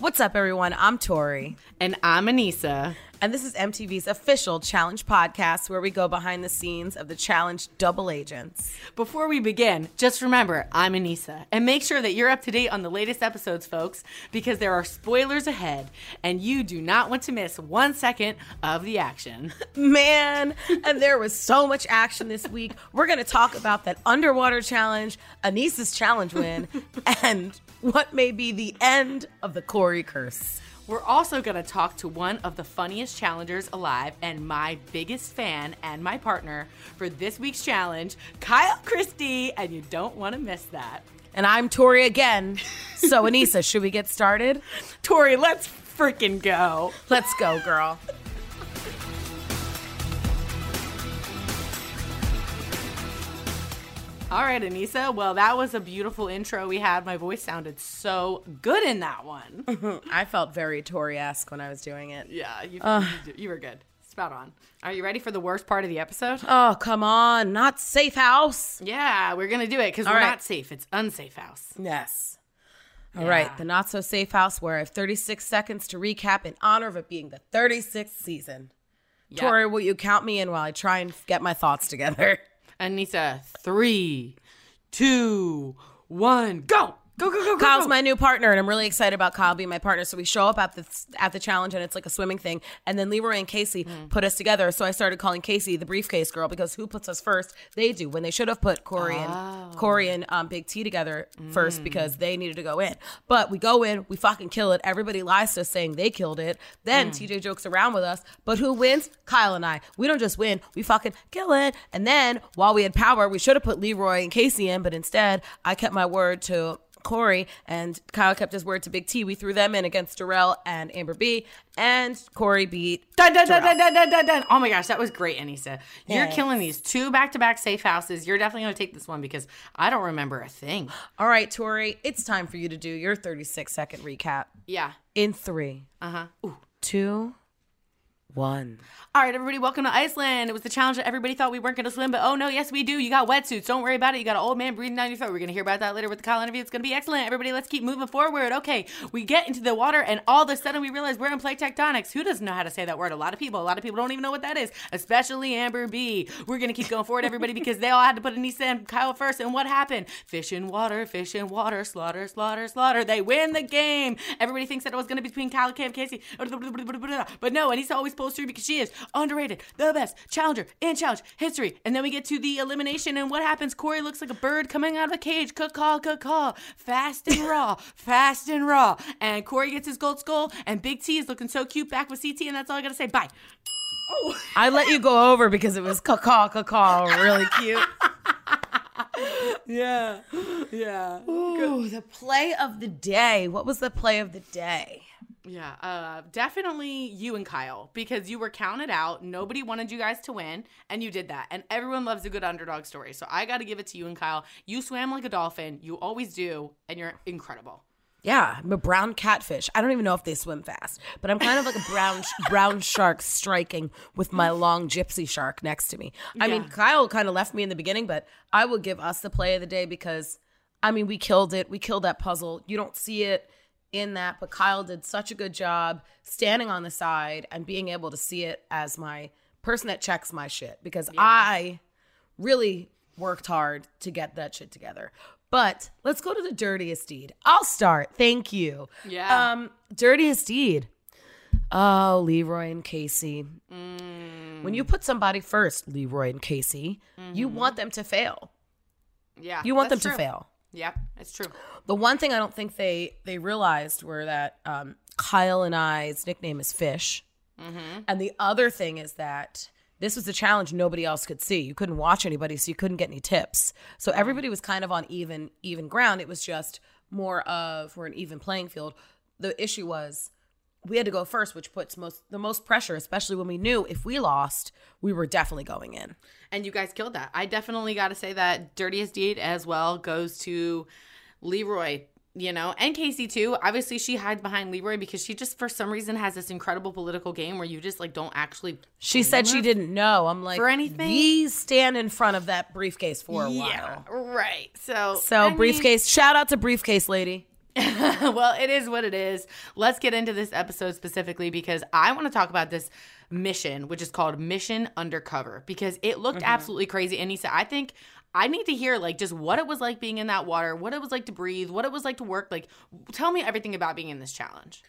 What's up, everyone? I'm Tori. And I'm Aneesa. And this is MTV's official Challenge podcast where we go behind the scenes of the Challenge double agents. Before we begin, just remember I'm Aneesa. And make sure that you're up to date on the latest episodes, folks, because there are spoilers ahead and you do not want to miss one second of the action. Man, and there was so much action this week. We're going to talk about that underwater challenge, Aneesa's challenge win, and what may be the end of the Cory curse. We're also going to talk to one of the funniest challengers alive and my biggest fan and my partner for this week's challenge, Kyle Christie, and you don't want to miss that. And I'm Tori again. So, Aneesa, should we get started? Tori, let's freaking go. Let's go, girl. All right, Aneesa. Well, that was a beautiful intro we had. My voice sounded so good in that one. I felt very Tori esque when I was doing it. Yeah, you, uh, you, you were good. Spot on. Are you ready for the worst part of the episode? Oh, come on. Not safe house. Yeah, we're going to do it because we're right. not safe. It's unsafe house. Yes. All yeah. right, the not so safe house where I have 36 seconds to recap in honor of it being the 36th season. Yep. Tori, will you count me in while I try and get my thoughts together? Aneesa, three, two, one, go. Go, go, go, go. Kyle's my new partner, and I'm really excited about Kyle being my partner. So we show up at the at the challenge, and it's like a swimming thing. And then Leroy and Kaycee mm. put us together. So I started calling Kaycee the briefcase girl because who puts us first? They do. When they should have put Cory oh. and Cory and um, Big T together mm. first because they needed to go in. But we go in, we fucking kill it. Everybody lies to us saying they killed it. Then mm. TJ jokes around with us. But who wins? Kyle and I. We don't just win. We fucking kill it. And then while we had power, we should have put Leroy and Kaycee in. But instead, I kept my word to Cory and Kyle kept his word to Big T. We threw them in against Darrell and Amber B, and Cory beat. Dun, dun, dun, dun, dun, dun, dun, dun. Oh my gosh, that was great, Aneesa. You're yes. killing these two back to back safe houses. You're definitely going to take this one because I don't remember a thing. All right, Tori, it's time for you to do your 36 second recap. Yeah. In three, uh huh, two, one. All right, everybody, welcome to Iceland. It was the challenge that everybody thought we weren't going to swim, but oh no, yes, we do. You got wetsuits. Don't worry about it. You got an old man breathing down your throat. We're going to hear about that later with the Kyle interview. It's going to be excellent. Everybody, let's keep moving forward. Okay, we get into the water, and all of a sudden we realize we're in plate tectonics. Who doesn't know how to say that word? A lot of people. A lot of people don't even know what that is, especially Amber B. We're going to keep going forward, everybody, because they all had to put Aneesa and Kyle first. And what happened? Fish in water, fish in water, slaughter, slaughter, slaughter. They win the game. Everybody thinks that it was going to be between Kyle, Kam, Kaycee, but no, Aneesa always pulls through because she is underrated, the best challenger in challenge history. And then we get to the elimination, and what happens? Cory looks like a bird coming out of a cage. Caw, caw, caw, fast and raw, fast and raw. And Cory gets his gold skull, and Big T is looking so cute back with CT, and that's all I gotta say. Bye. Oh. I let you go over because it was caw, caw, caw, really cute. yeah, yeah. Ooh, the play of the day. What was the play of the day? Yeah, uh, definitely you and Kyle because you were counted out. Nobody wanted you guys to win, and you did that. And everyone loves a good underdog story. So I got to give it to you and Kyle. You swam like a dolphin. You always do, and you're incredible. Yeah, I'm a brown catfish. I don't even know if they swim fast, but I'm kind of like a brown brown shark striking with my long gypsy shark next to me. I yeah. mean, Kyle kind of left me in the beginning, but I will give us the play of the day because I mean, we killed it. We killed that puzzle. You don't see it in that, but Kyle did such a good job standing on the side and being able to see it as my person that checks my shit because I really worked hard to get that shit together. But let's go to the dirtiest deed. I'll start. Thank you. Yeah. Um, dirtiest deed. Oh, Leroy and Kaycee. Mm. When you put somebody first, Leroy and Kaycee, you want them to fail. Yeah. You want Mm-hmm. them to fail. Yep, it's true. The one thing I don't think they they realized were that um, Kyle and I's nickname is Fish, Mm-hmm. and the other thing is that this was a challenge nobody else could see. You couldn't watch anybody, so you couldn't get any tips. So everybody was kind of on even even ground. It was just more of we're an even playing field. The issue was we had to go first, which puts most the most pressure, especially when we knew if we lost, we were definitely going in. And you guys killed that. I definitely got to say that dirtiest deed as well goes to Leroy, you know, and Kaycee too. Obviously, she hides behind Leroy because she just for some reason has this incredible political game where you just like don't actually. She said she didn't know. I'm like, For anything? We stand in front of that briefcase for a Yeah, while. right. So, So I mean- briefcase, shout out to briefcase lady. well, it is what it is. Let's get into this episode specifically because I want to talk about this mission, which is called Mission Undercover, because it looked absolutely crazy. And he said, I think I need to hear like just what it was like being in that water, what it was like to breathe, what it was like to work. Like, tell me everything about being in this challenge.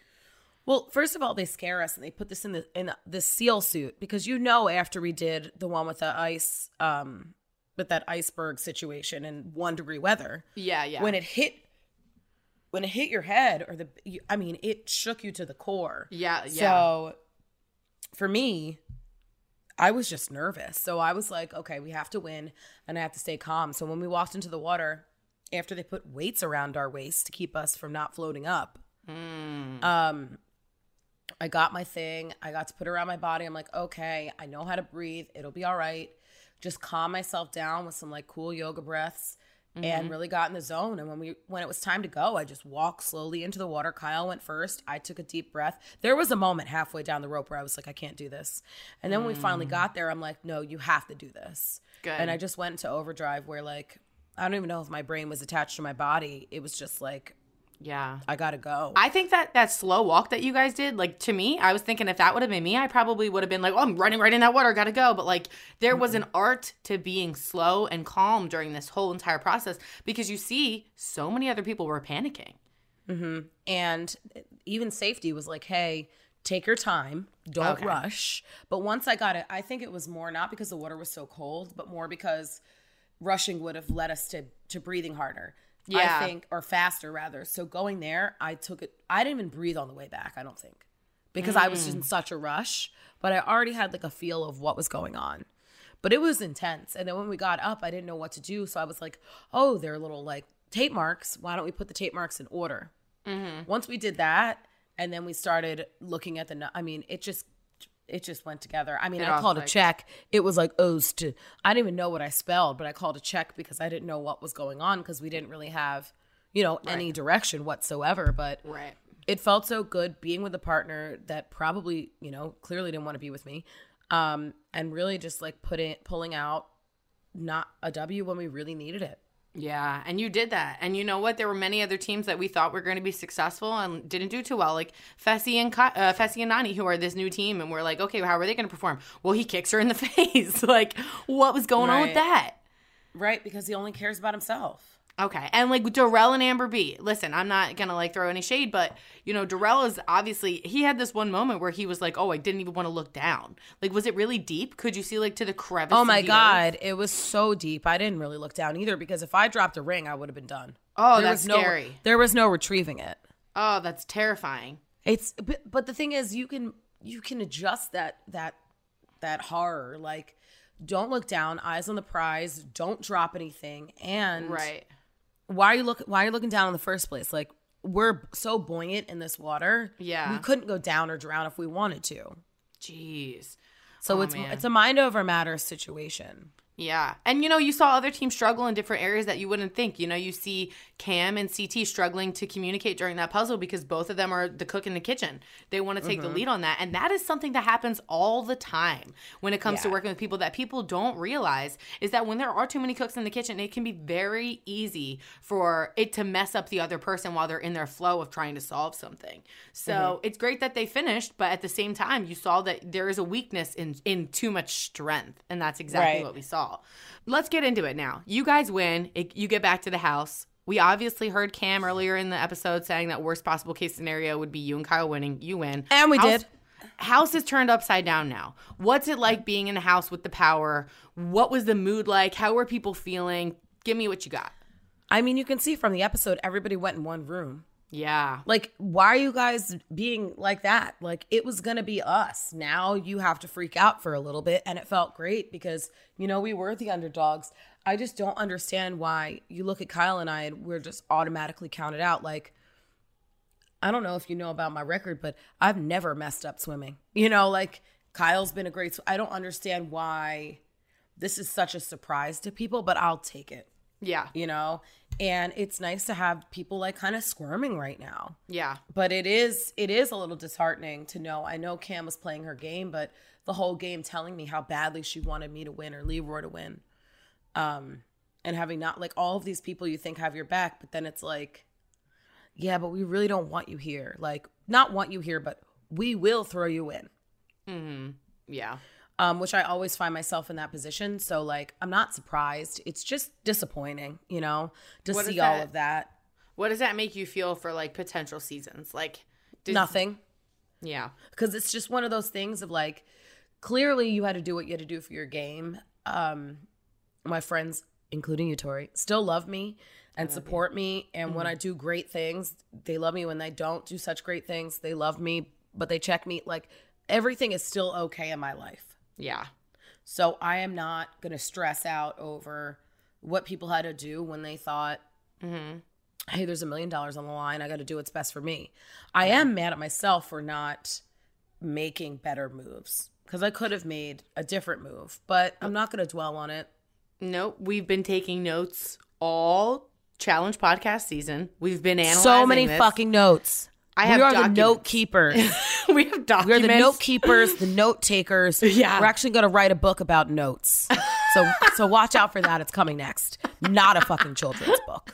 Well, first of all, they scare us and they put this in the in the seal suit because you know after we did the one with the ice, um, with that iceberg situation in one degree weather, Yeah, yeah. when it hit, when it hit your head or the I mean, it shook you to the core. yeah, yeah. So for me, I was just nervous. So I was like, okay, we have to win and I have to stay calm. So when we walked into the water, after they put weights around our waist to keep us from not floating up, um, I got my thing. I got to put it around my body. I'm like, okay, I know how to breathe. It'll be all right. Just calm myself down with some like cool yoga breaths and mm-hmm. really got in the zone. And when we when it was time to go, I just walked slowly into the water. Kyle went first. I took a deep breath. There was a moment halfway down the rope where I was like, I can't do this. And then when we finally mm. got there, I'm like, no, you have to do this. Good. And I just went into overdrive where like I don't even know if my brain was attached to my body. It was just like yeah. I gotta go. I think that that slow walk that you guys did, like to me, I was thinking if that would have been me, I probably would have been like, "Oh, I'm running right in that water, gotta go." But like, there was an art to being slow and calm during this whole entire process because you see, so many other people were panicking. Mm-hmm. and even safety was like hey take your time don't Okay. rush but once i got it i think it was more not because the water was so cold but more because rushing would have led us to to breathing harder Yeah. i think or faster rather. So going there i took it i didn't even breathe on the way back i don't think because i was just in mm. such a rush but i already had like a feel of what was going on. But it was intense and then when we got up i didn't know what to do so i was like oh there are little like tape marks. Why don't we put the tape marks in order? Mm-hmm. Once we did that and then we started looking at the i mean it just it just went together. I mean It i all called a check. It was like o's i didn't even know what i spelled but i called a check because i didn't know what was going on because we didn't really have you know any direction whatsoever. But Right. it felt so good being with a partner that probably you know clearly didn't want to be with me um and really just like putting pulling out not a w when we really needed it Yeah, and you did that. And you know what? There were many other teams that we thought were going to be successful and didn't do too well, like Fessy and uh, Fessy and Nany, who are this new team, and we're like, okay, how are they going to perform? Well, he kicks her in the face. like, what was going on with that? right because he only cares about himself Okay. And like Darrell and Amber B. Listen, I'm not gonna like throw any shade, but you know, Darrell is obviously he had this one moment where he was like, Oh, I didn't even want to look down. Like, was it really deep? Could you see like to the crevice? Oh my god, earth? it was so deep. I didn't really look down either because if I dropped a ring, I would have been done. Oh, There that's was no, scary. There was no retrieving it. Oh, that's terrifying. It's but, but the thing is, you can you can adjust that that that horror. Like, don't look down, eyes on the prize. Don't drop anything. And Right. Why are you look Why are you looking down in the first place? Like, we're so buoyant in this water. Yeah. we couldn't go down or drown if we wanted to. Jeez. So Oh, it's man. it's a mind over matter situation. Yeah. And you know, you saw other teams struggle in different areas that you wouldn't think. You know, you see Kam and CT struggling to communicate during that puzzle because both of them are the cook in the kitchen. They want to take Mm-hmm. the lead on that. And that is something that happens all the time when it comes to working with people that people don't realize is that when there are too many cooks in the kitchen, it can be very easy for it to mess up the other person while they're in their flow of trying to solve something. So Mm-hmm. it's great that they finished, but at the same time, you saw that there is a weakness in in too much strength, and that's exactly Right. what we saw. Let's get into it now. You guys win. It, you get back to the house. We obviously heard Kam earlier in the episode saying that worst possible case scenario would be you and Kyle winning. You win, And we House- did. House is turned upside down now. What's it like being in a house with the power? What was the mood like? How were people feeling? Give me what you got. I mean, you can see from the episode, everybody went in one room. Yeah. Like, why are you guys being like that? Like, it was gonna be us. Now you have to freak out for a little bit. And it felt great because, you know, we were the underdogs. I just don't understand why you look at Kyle and I and we're just automatically counted out. Like, I don't know if you know about my record, but I've never messed up swimming. You know, like Kyle's been a great. Sw- I don't understand why this is such a surprise to people, but I'll take it. Yeah. You know, and it's nice to have people like kind of squirming right now. Yeah. But it is it is a little disheartening to know. I know Kam was playing her game, but the whole game telling me how badly she wanted me to win or Leroy to win. Um, and having not like all of these people you think have your back, but then it's like, yeah, but we really don't want you here. Like, not want you here, but we will throw you in. Mhm. Yeah. Um, which I always find myself in that position. So like, I'm not surprised. It's just disappointing, you know, to What see all that? of that. What does that make you feel for like potential seasons? Like did- Nothing. Yeah. because it's just one of those things of like clearly you had to do what you had to do for your game um my friends including you tori still love me and support me and when i do great things they love me when they don't do such great things they love me but they check me like everything is still okay in my life Yeah. so i am not going to stress out over what people had to do when they thought mm-hmm. hey, there's a million dollars on the line. I got to do what's best for me. I am mad at myself for not making better moves because I could have made a different move, but I'm not going to dwell on it. Nope. We've been taking notes all challenge podcast season. We've been analyzing So many this. fucking notes. I have we are the note keepers. we have documents. We're the note keepers, the note takers. Yeah. We're actually going to write a book about notes. So so watch out for that. It's coming next. Not a fucking children's book.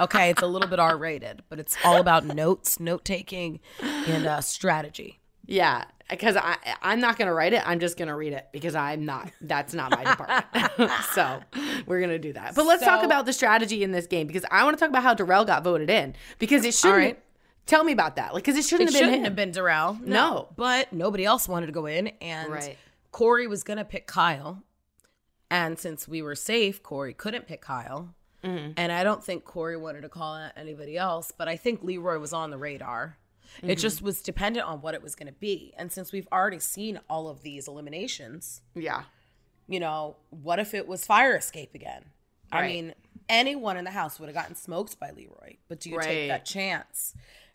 Okay, it's a little bit R rated, but it's all about notes, note taking, and uh, strategy. Yeah, because I I'm not gonna write it. I'm just gonna read it because I'm not. That's not my department. so we're gonna do that. But let's talk about the strategy in this game because I want to talk about how Darrell got voted in because it shouldn't. right. Tell me about that. Like, because it shouldn't It have been shouldn't him. have been Darrell. No. But nobody else wanted to go in. And Right. Cory was going to pick Kyle. And since we were safe, Cory couldn't pick Kyle. Mm-hmm. And I don't think Cory wanted to call out anybody else. But I think Leroy was on the radar. Mm-hmm. It just was dependent on what it was going to be. And since we've already seen all of these eliminations, Yeah. you know, what if it was fire escape again? I mean, anyone in the house would have gotten smoked by Leroy, but do you Right. take that chance?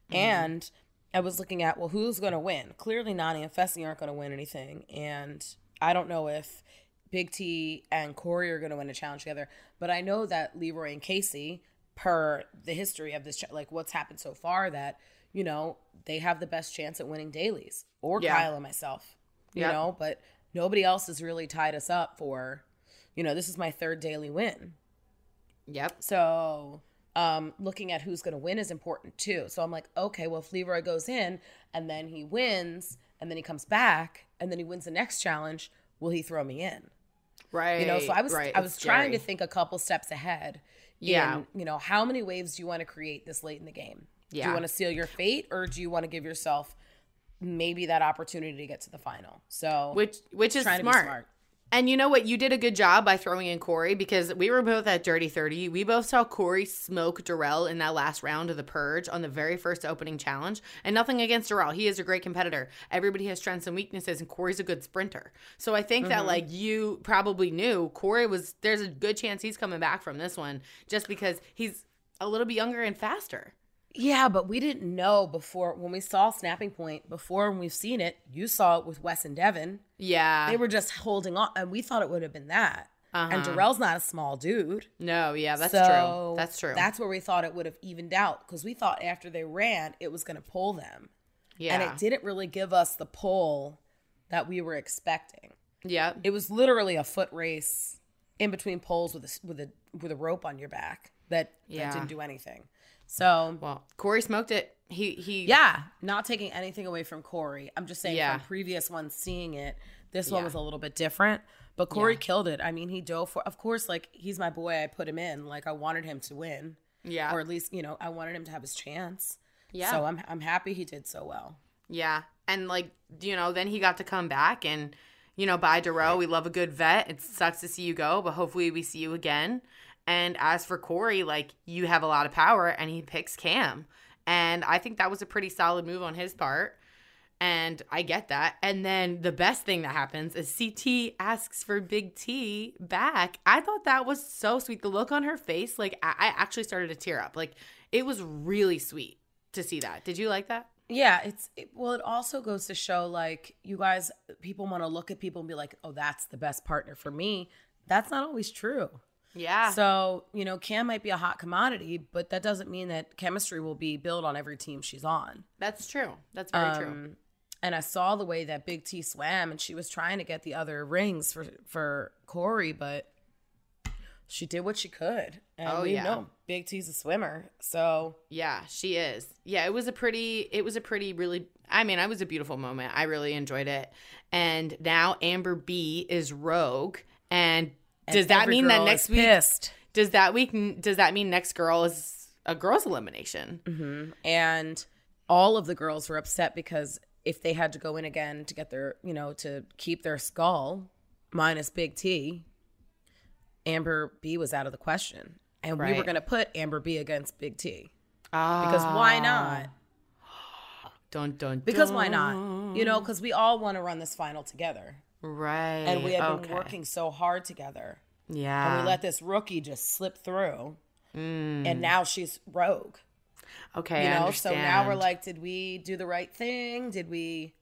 Mm-hmm. And I was looking at, well, who's going to win? Clearly, Nany and Fessy aren't going to win anything. And I don't know if Big T and Cory are going to win a challenge together, but I know that Leroy and Kaycee, per the history of this, like what's happened so far, that, you know, they have the best chance at winning dailies or Yeah. Kyle and myself, you Yep. know, but nobody else has really tied us up for, you know, this is my third daily win. Yep. So um, looking at who's going to win is important too. So I'm like, okay, well, if Leroy goes in and then he wins and then he comes back and then he wins the next challenge, will he throw me in? Right. You know, so I was right. I was It's trying to think a couple steps ahead. Yeah. in, you know, how many waves do you want to create this late in the game? Yeah. Do you want to seal your fate or do you want to give yourself maybe that opportunity to get to the final? So which which is trying smart. to be smart. And you know what? You did a good job by throwing in Cory because we were both at Dirty 30. We both saw Cory smoke Darrell in that last round of the Purge on the very first opening challenge. And nothing against Darrell. He is a great competitor. Everybody has strengths and weaknesses, and Cory's a good sprinter. So I think that, mm-hmm. like, you probably knew Cory was, there's a good chance he's coming back from this one just because he's a little bit younger and faster. Yeah, but we didn't know before when we saw Snapping Point, before when we've seen it, you saw it with Wes and Devin. Yeah. They were just holding on, and we thought it would have been that. and Uh-huh. Darrell's not a small dude. No, yeah, that's so true. That's true. That's where we thought it would have evened out because we thought after they ran, it was going to pull them, yeah. and it didn't really give us the pull that we were expecting. Yeah. It was literally a foot race in between poles with a with a with a rope on your back that, Yeah. that didn't do anything. So Well, Cory smoked it. He he. yeah, not taking anything away from Cory. I'm just saying Yeah. from previous ones seeing it, this one Yeah. was a little bit different. But Cory Yeah. killed it. I mean, he dove for. Of course, like he's my boy. I put him in. Like I wanted him to win. Yeah. Or at least you know I wanted him to have his chance. Yeah. So I'm I'm happy he did so well. Yeah. And like, you know, then he got to come back and, you know, by Darrell. We love a good vet. It sucks to see you go, but hopefully we see you again. And as for Cory, like you have a lot of power and he picks Kam. And I think that was a pretty solid move on his part. And I get that. And then the best thing that happens is CT asks for Big T back. I thought that was so sweet. The look on her face, like I, actually started to tear up. Like it was really sweet to see that. Did you like that? Yeah, it's it, well. It also goes to show like you guys, people want to look at people and be like, "Oh, that's the best partner for me." That's not always true. Yeah. So you know, Kam might be a hot commodity, but that doesn't mean that chemistry will be built on every team she's on. That's true. That's very true. Um, And I saw the way that Big T swam, and she was trying to get the other rings for for Cory, but she did what she could. And Oh, we yeah. know Big T's a swimmer, so Yeah, she is. Yeah, it was a pretty it was a pretty really I mean, it was a beautiful moment. I really enjoyed it. And now Amber B is rogue and does that mean that next week pissed. does that week does that mean next girl is a girl's elimination? Mm-hmm. and all of the girls were upset because if they had to go in again to get their, you know, to keep their skull, minus Big T, Amber B was out of the question, and we were going to put Amber B against Big T Ah. because why not? Dun, dun, Because why not? You know, because we all want to run this final together, Right. and we had okay. been working so hard together, Yeah. and we let this rookie just slip through, Mm. and now she's rogue. okay, You know, so now we're like, did we do the right thing? Did we?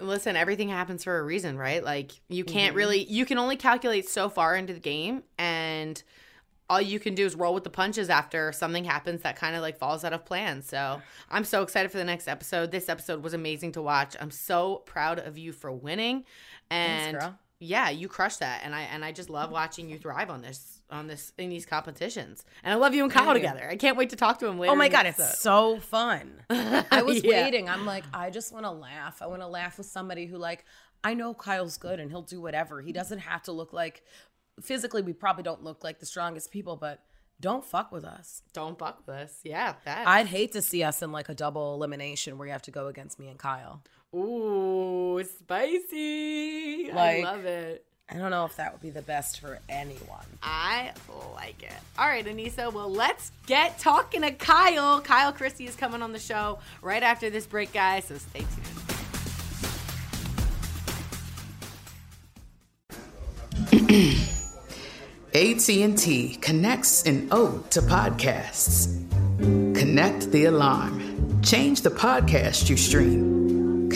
Listen, everything happens for a reason, right? Like you can't Mm-hmm. really you can only calculate so far into the game and all you can do is roll with the punches after something happens that kind of like falls out of plan. So, I'm so excited for the next episode. This episode was amazing to watch. I'm so proud of you for winning. And girl. yeah, you crushed that. And I and I just love watching you thrive on this on this in these competitions. And I love you and Kyle together. I can't wait to talk to him later. Oh my god, it's episode. so fun. I was Yeah. waiting. I'm like, I just want to laugh. I want to laugh with somebody who like I know Kyle's good and he'll do whatever. He doesn't have to look like physically we probably don't look like the strongest people, but don't fuck with us. Don't fuck with us. Yeah, that. I'd hate to see us in like a double elimination where you have to go against me and Kyle. Ooh, spicy. I love it. I don't know if that would be the best for anyone. I like it. All right, Aneesa. Well, let's get talking to Kyle. Kyle Christie is coming on the show right after this break, guys. So stay tuned. AT&T connects an ode to podcasts. Connect the alarm. Change the podcast you stream.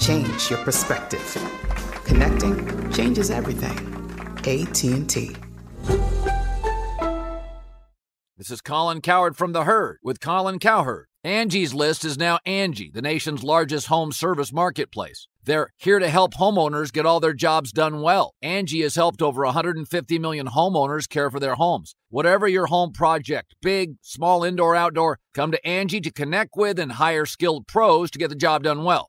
Change your perspective. Connecting changes everything. AT&T. This is Colin Cowherd from The Herd with Colin Cowherd. Angie's List is now Angie, the nation's largest home service marketplace. They're here to help homeowners get all their jobs done well. Angie has helped over 150 million homeowners care for their homes. Whatever your home project, big, small, indoor, outdoor, come to Angie to connect with and hire skilled pros to get the job done well.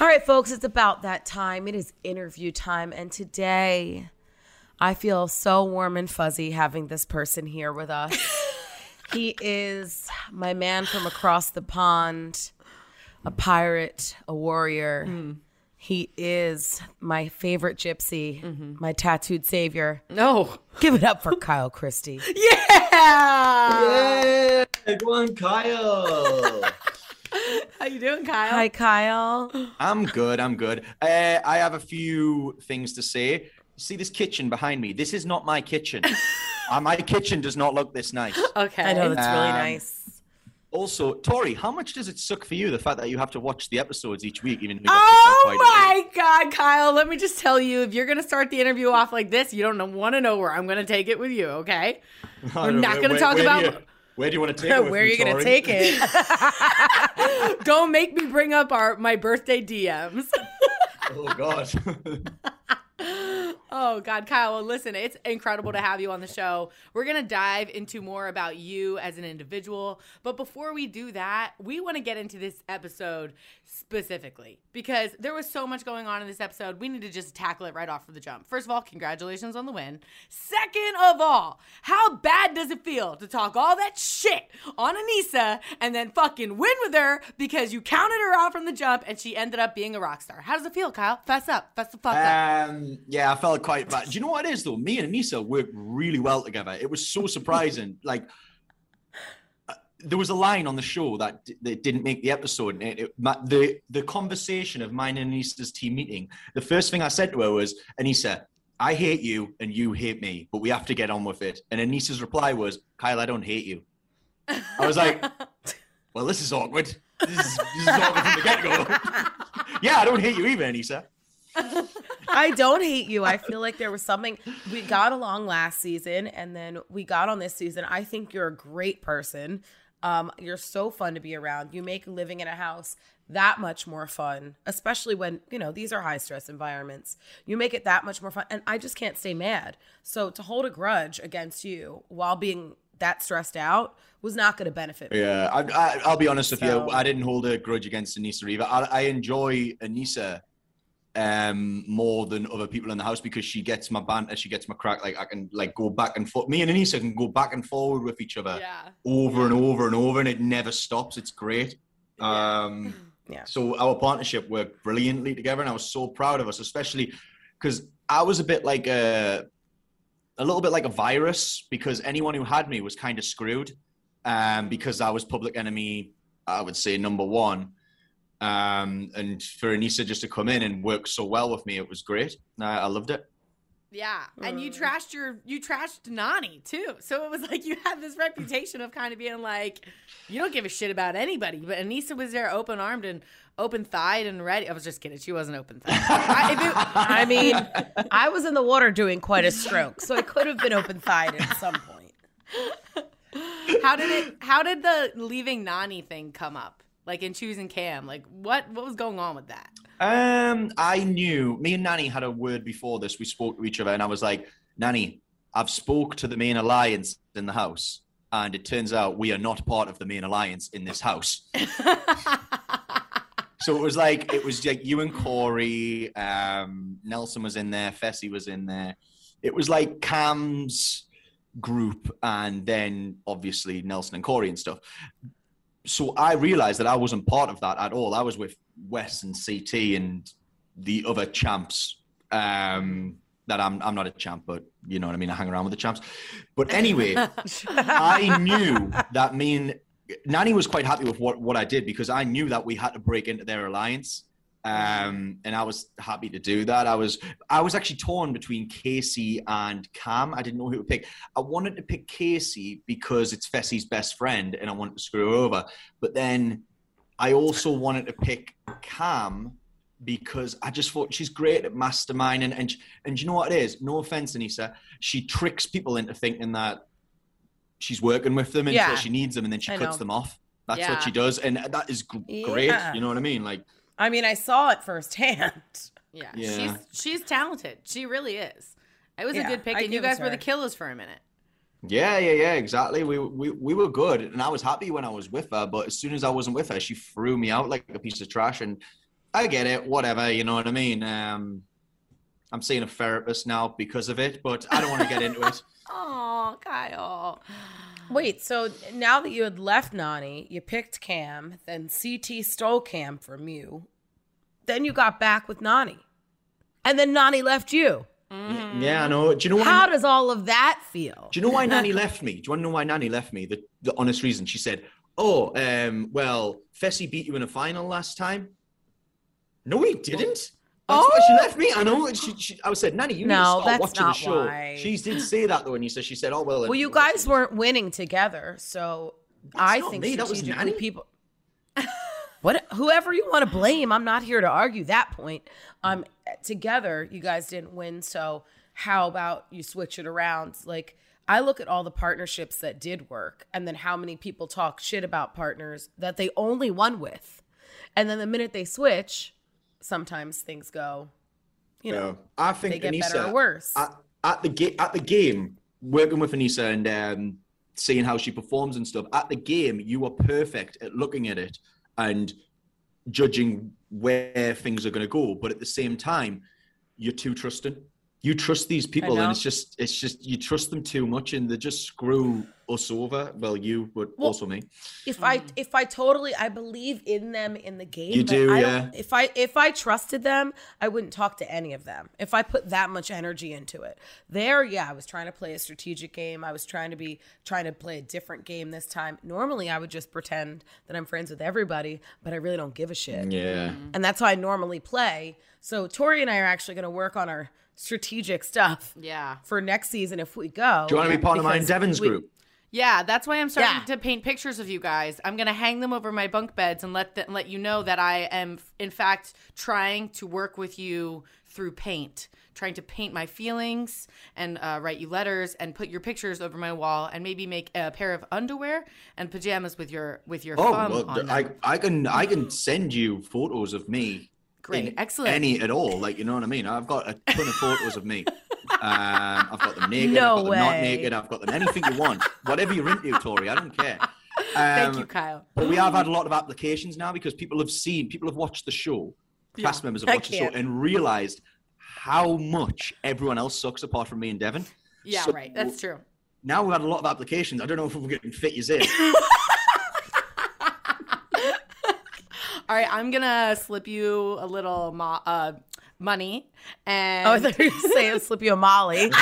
All right, folks, it's about that time. It is interview time. And today, I feel so warm and fuzzy having this person here with us. he is my man from across the pond, a pirate, a warrior. Mm. He is my favorite gypsy, mm-hmm. my tattooed savior. No. Give it up for Kyle Christie. Yeah. Yeah, go on, Kyle. How you doing, Kyle? Hi, Kyle. I'm good. I'm good. Uh, I have a few things to say. See this kitchen behind me? This is not my kitchen. uh, my kitchen does not look this nice. Okay. I know that's really Um, nice. Also, Tori, how much does it suck for you the fact that you have to watch the episodes each week, even though you got Oh kicked out quite my God, Kyle! Let me just tell you, if you're gonna start the interview off like this, you don't want to know where I'm gonna take it with you. Okay? We're not gonna talk where about- you, where do you want to take it? Where are you going to take it? Don't make me bring up our my birthday DMs. Oh God. Oh God, Kyle, well, listen, it's incredible to have you on the show. We're gonna dive into more about you as an individual, but before we do that, we want to get into this episode specifically because there was so much going on in this episode. We need to just tackle it right off from the jump. First of all, congratulations on the win. Second of all, how bad does it feel to talk all that shit on Aneesa and then fucking win with her because you counted her out from the jump and she ended up being a rock star? How does it feel, Kyle? Fess up, fess the fuck up. Um, yeah, I felt quite bad. Do you know what it is though? Me and Aneesa worked really well together. It was so surprising. like, uh, there was a line on the show that, d- that didn't make the episode. It, it, ma- the the conversation of mine and Aneesa's team meeting. The first thing I said to her was, "Aneesa, I hate you and you hate me, but we have to get on with it." And Aneesa's reply was, "Kyle, I don't hate you." I was like, "Well, this is awkward. This is, this is awkward from the get go." yeah, I don't hate you either, Aneesa. I don't hate you. I feel like there was something we got along last season and then we got on this season. I think you're a great person. Um, you're so fun to be around. You make living in a house that much more fun, especially when, you know, these are high stress environments. You make it that much more fun. And I just can't stay mad. So to hold a grudge against you while being that stressed out was not going to benefit me. Yeah, I, I, I'll be honest with you. I didn't hold a grudge against Aneesa either. I, I enjoy Aneesa um more than other people in the house because she gets my banter, she gets my crack. Like I can like go back and forth. Me and Aneesa can go back and forward with each other Yeah. over and over and over, and it never stops. It's great. Um, Yeah. So our partnership worked brilliantly together, and I was so proud of us, especially because I was a bit like a, a little bit like a virus because anyone who had me was kind of screwed, um, because I was public enemy, I would say number one, um, and for Aneesa just to come in and work so well with me, it was great. I, I loved it. Yeah, and you trashed your you trashed Nany too. So it was like you had this reputation of kind of being like you don't give a shit about anybody. But Aneesa was there, open armed and open thighed and ready. I was just kidding. She wasn't open thighed. I, it- I mean, I was in the water doing quite a stroke, so I could have been open thighed at some point. how did it? How did the leaving Nany thing come up? Like in choosing Kam, like what what was going on with that? Um, I knew me and Nany had a word before this. We spoke to each other, and I was like, Nany, I've spoke to the main alliance in the house, and it turns out we are not part of the main alliance in this house. so it was like it was like you and Cory, um, Nelson was in there, Fessy was in there. It was like Kam's group, and then obviously Nelson and Cory and stuff. So I realized that I wasn't part of that at all. I was with Wes and CT and the other champs. Um, that I'm I'm not a champ, but you know what I mean. I hang around with the champs. But anyway, I knew that me and Nany was quite happy with what, what I did because I knew that we had to break into their alliance. Um, and I was happy to do that. I was I was actually torn between Kaycee and Kam. I didn't know who to pick. I wanted to pick Kaycee because it's Fessy's best friend, and I wanted to screw her over. But then I also wanted to pick Kam because I just thought she's great at masterminding, and and you know what it is? No offense, Aneesa, she tricks people into thinking that she's working with them until Yeah. she needs them, and then she I cuts know. them off. That's Yeah. what she does, and that is great. Yeah. You know what I mean? Like, I mean, I saw it firsthand. Yeah, Yeah. she's she's talented. She really is. It was a good pick, I and you guys to were the killers for a minute. yeah, yeah, yeah, exactly. We, we we were good, and I was happy when I was with her. But as soon as I wasn't with her, she threw me out like a piece of trash. And I get it, whatever. You know what I mean? Um, I'm seeing a therapist now because of it, but I don't want to get into it. Oh, Kyle. Wait, so now that you had left Nany, you picked Kam, then CT stole Kam from you. Then you got back with Nany. And then Nany left you. Yeah, I know. Do you know why? How does all of that feel? Do you know why Nany left me? Do you want to know why Nany left me? The, the honest reason. She said, "Oh, um, well, Fessy beat you in a final last time." No, he didn't. That's why she left me. I know. She, she, I said, Nany, you need to start watching the show. why. She did say that though, and you said she said, "Oh well." Well, you guys weren't winning together, so I think me, that was Nany. people. what, whoever you want to blame, I'm not here to argue that point. Um, together, you guys didn't win, so how about you switch it around? Like, I look at all the partnerships that did work, and then how many people talk shit about partners that they only won with, and then the minute they switch, sometimes things go, you know, Yeah. I think they get Aneesa, better or worse. At, at the ga- at the game, working with Aneesa and um, seeing how she performs and stuff. At the game, you are perfect at looking at it and judging where things are going to go. But at the same time, you're too trusting. You trust these people, and it's just it's just you trust them too much, and they just screw us over. Well, you, but also me. if I if I totally I believe in them in the game. You do, I yeah. If I if I trusted them, I wouldn't talk to any of them. If I put that much energy into it. There, yeah, I was trying to play a strategic game. I was trying to be trying to play a different game this time. Normally, I would just pretend that I'm friends with everybody, but I really don't give a shit. Yeah. And that's how I normally play. So Tori and I are actually going to work on our strategic stuff. Yeah. For next season, if we go. Do you want to be part of mine, Because Devin's we- group? Yeah, that's why I'm starting Yeah. to paint pictures of you guys. I'm gonna hang them over my bunk beds and let the, let you know that I am, in fact, trying to work with you through paint, trying to paint my feelings and uh, write you letters and put your pictures over my wall and maybe make a pair of underwear and pajamas with your with your Oh, thumb well, on them. I, I can I can send you photos of me. Great, in excellent. Any at all, like you know what I mean. I've got a ton of photos of me. Um, I've got them naked. No I've got them not naked. I've got them anything you want, whatever you're into, Tori. I don't care. Thank Um, you, Kyle. But we have had a lot of applications now because people have seen, people have watched the show, cast members have watched the show and realized how much everyone else sucks apart from me and Devin. Yeah, So right. That's true. Now we've had a lot of applications. I don't know if we're going to fit you in. All right, I'm gonna slip you a little mo- uh, money and Oh, I thought you were going to say slip you a Molly. no.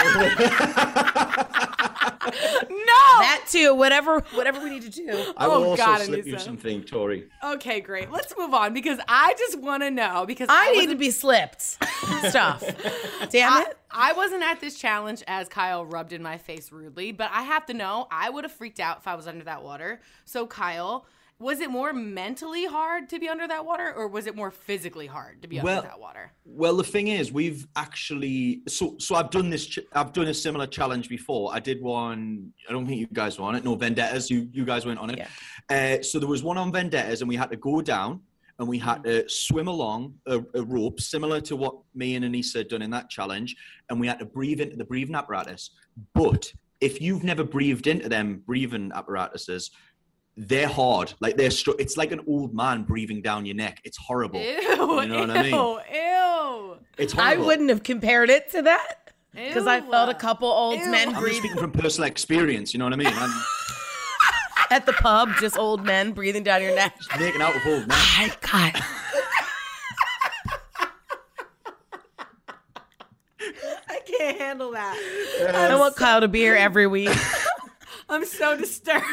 that too. Whatever, whatever we need to do. I will Oh, also God, slip you Aneesa. something, Tori. Okay, great. Let's move on because I just want to know because I need to be slipped. Stuff. Damn I, it. I wasn't at this challenge as Kyle rubbed in my face rudely, but I have to know I would have freaked out if I was under that water. So Kyle, was it more mentally hard to be under that water, or was it more physically hard to be Well- under that water? Well, the thing is, we've actually so so I've done this. Ch- I've done a similar challenge before. I did one. I don't think you guys were on it. No vendettas. You you guys went on it. Uh, so there was one on vendettas, and we had to go down and we had to swim along a, a rope, similar to what me and Aneesa had done in that challenge, and we had to breathe into the breathing apparatus. But if you've never breathed into them breathing apparatuses, they're hard. Like they're str- It's like an old man breathing down your neck. It's horrible. Ew, you know what I mean? ew, ew. It's I wouldn't have compared it to that because I felt a couple old Ew. men I'm breathing. speaking from personal experience. You know what I mean? I'm, At the pub, just old men breathing down your neck. Making out with old men. My God. I can't handle that. I want Kyle to be here every week. I'm so disturbed.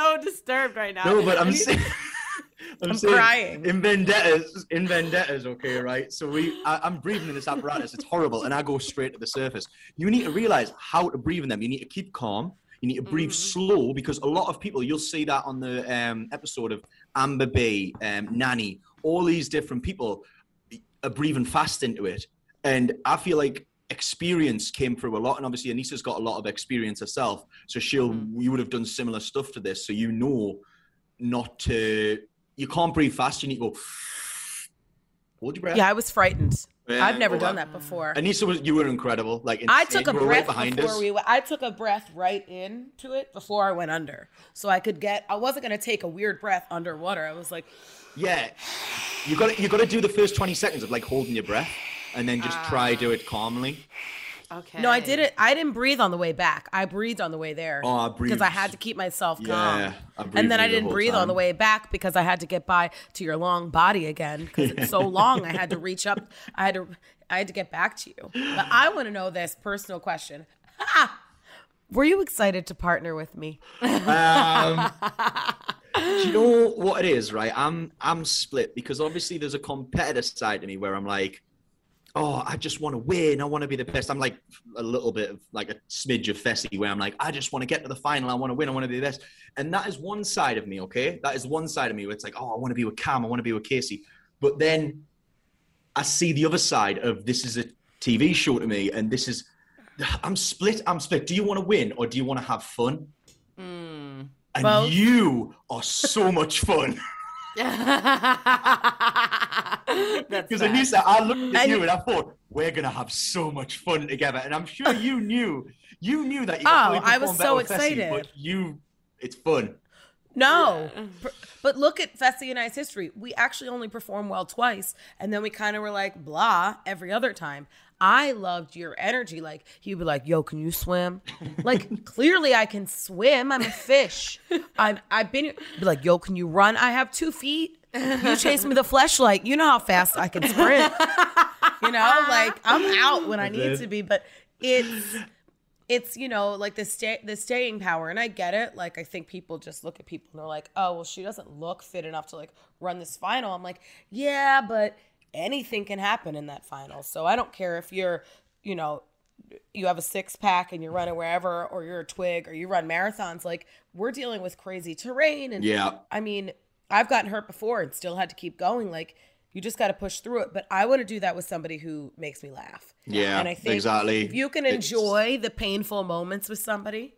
So disturbed right now. No, but I'm saying. I'm, I'm saying crying. in vendettas. In vendettas, okay, right? So we, I, I'm breathing in this apparatus. It's horrible, and I go straight to the surface. You need to realize how to breathe in them. You need to keep calm. You need to breathe slow because a lot of people, you'll see that on the um, episode of Amber B, um, Nany, all these different people are breathing fast into it. And I feel like experience came through a lot. And obviously, Aneesa's got a lot of experience herself. So she'll, mm-hmm. you would have done similar stuff to this. So you know not to, you can't breathe fast. You need to go, hold your breath. Yeah, I was frightened. Yeah, I've never done on. that before. Aneesa, was, you were incredible. Like I took a were right breath behind before us. we. went- I took a breath right into it before I went under, so I could get. I wasn't gonna take a weird breath underwater. I was like, Yeah, you got to you got to do the first twenty seconds of like holding your breath, and then just try do it calmly. okay. no, I did it. I didn't breathe on the way back. I breathed on the way there. Oh, I breathed because I had to keep myself Yeah, calm. I breathed and then I didn't whole breathe on the way back because I had to get by to your long body again because it's so long. I had to reach up. I had to. I had to get back to you. But I want to know this personal question. Ha! Were you excited to partner with me? Um, do you know what it is, right? I'm I'm split because obviously there's a competitor side to me where I'm like, oh, I just want to win. I want to be the best. I'm like a little bit of like a smidge of Fessy where I'm like, I just want to get to the final. I want to win. I want to be the best. And that is one side of me, okay? That is one side of me where it's like, oh, I want to be with Kam. I want to be with Kaycee. But then I see the other side of this is a TV show to me, and this is I'm split. I'm split. Do you want to win or do you want to have fun? Hmm. And Both. you are so much fun. That's Because bad. Aneesa, I looked at And- you and I thought, we're gonna have so much fun together. And I'm sure you knew, you knew that you Oh, I was so better with Fessy, excited. but you, it's fun. No. Pr- But look at Fessy and I's history. We actually only performed well twice, and then we kind of were like blah every other time. I loved your energy. Like he'd be like, "Yo, can you swim?" like clearly I can swim. I'm a fish. I've I've been be like, "Yo, can you run?" I have two feet. You chase me the fleshlight. You know how fast I can sprint. you know, like I'm out when I need to be. But it's it's you know like the stay the staying power and i get it like i think people just look at people and they're like oh well she doesn't look fit enough to like run this final i'm like yeah but anything can happen in that final so i don't care if you're you know you have a six pack and you're running wherever or you're a twig or you run marathons like we're dealing with crazy terrain and Yeah. i mean i've gotten hurt before and still had to keep going like you just got to push through it but i want to do that with somebody who makes me laugh Yeah, and I think exactly. if you can It's- enjoy the painful moments with somebody,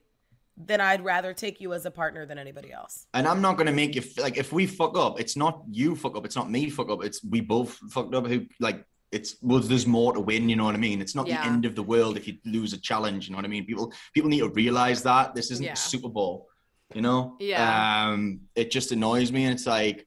then I'd rather take you as a partner than anybody else. And I'm not gonna make you like if we fuck up, it's not you fuck up, it's not me fuck up, it's we both fucked up. Who like it's well, there's more to win. You know what I mean? It's not Yeah. the end of the world if you lose a challenge. You know what I mean? People people need to realize that this isn't Yeah. the Super Bowl. You know? Yeah. Um, it just annoys me, and it's like.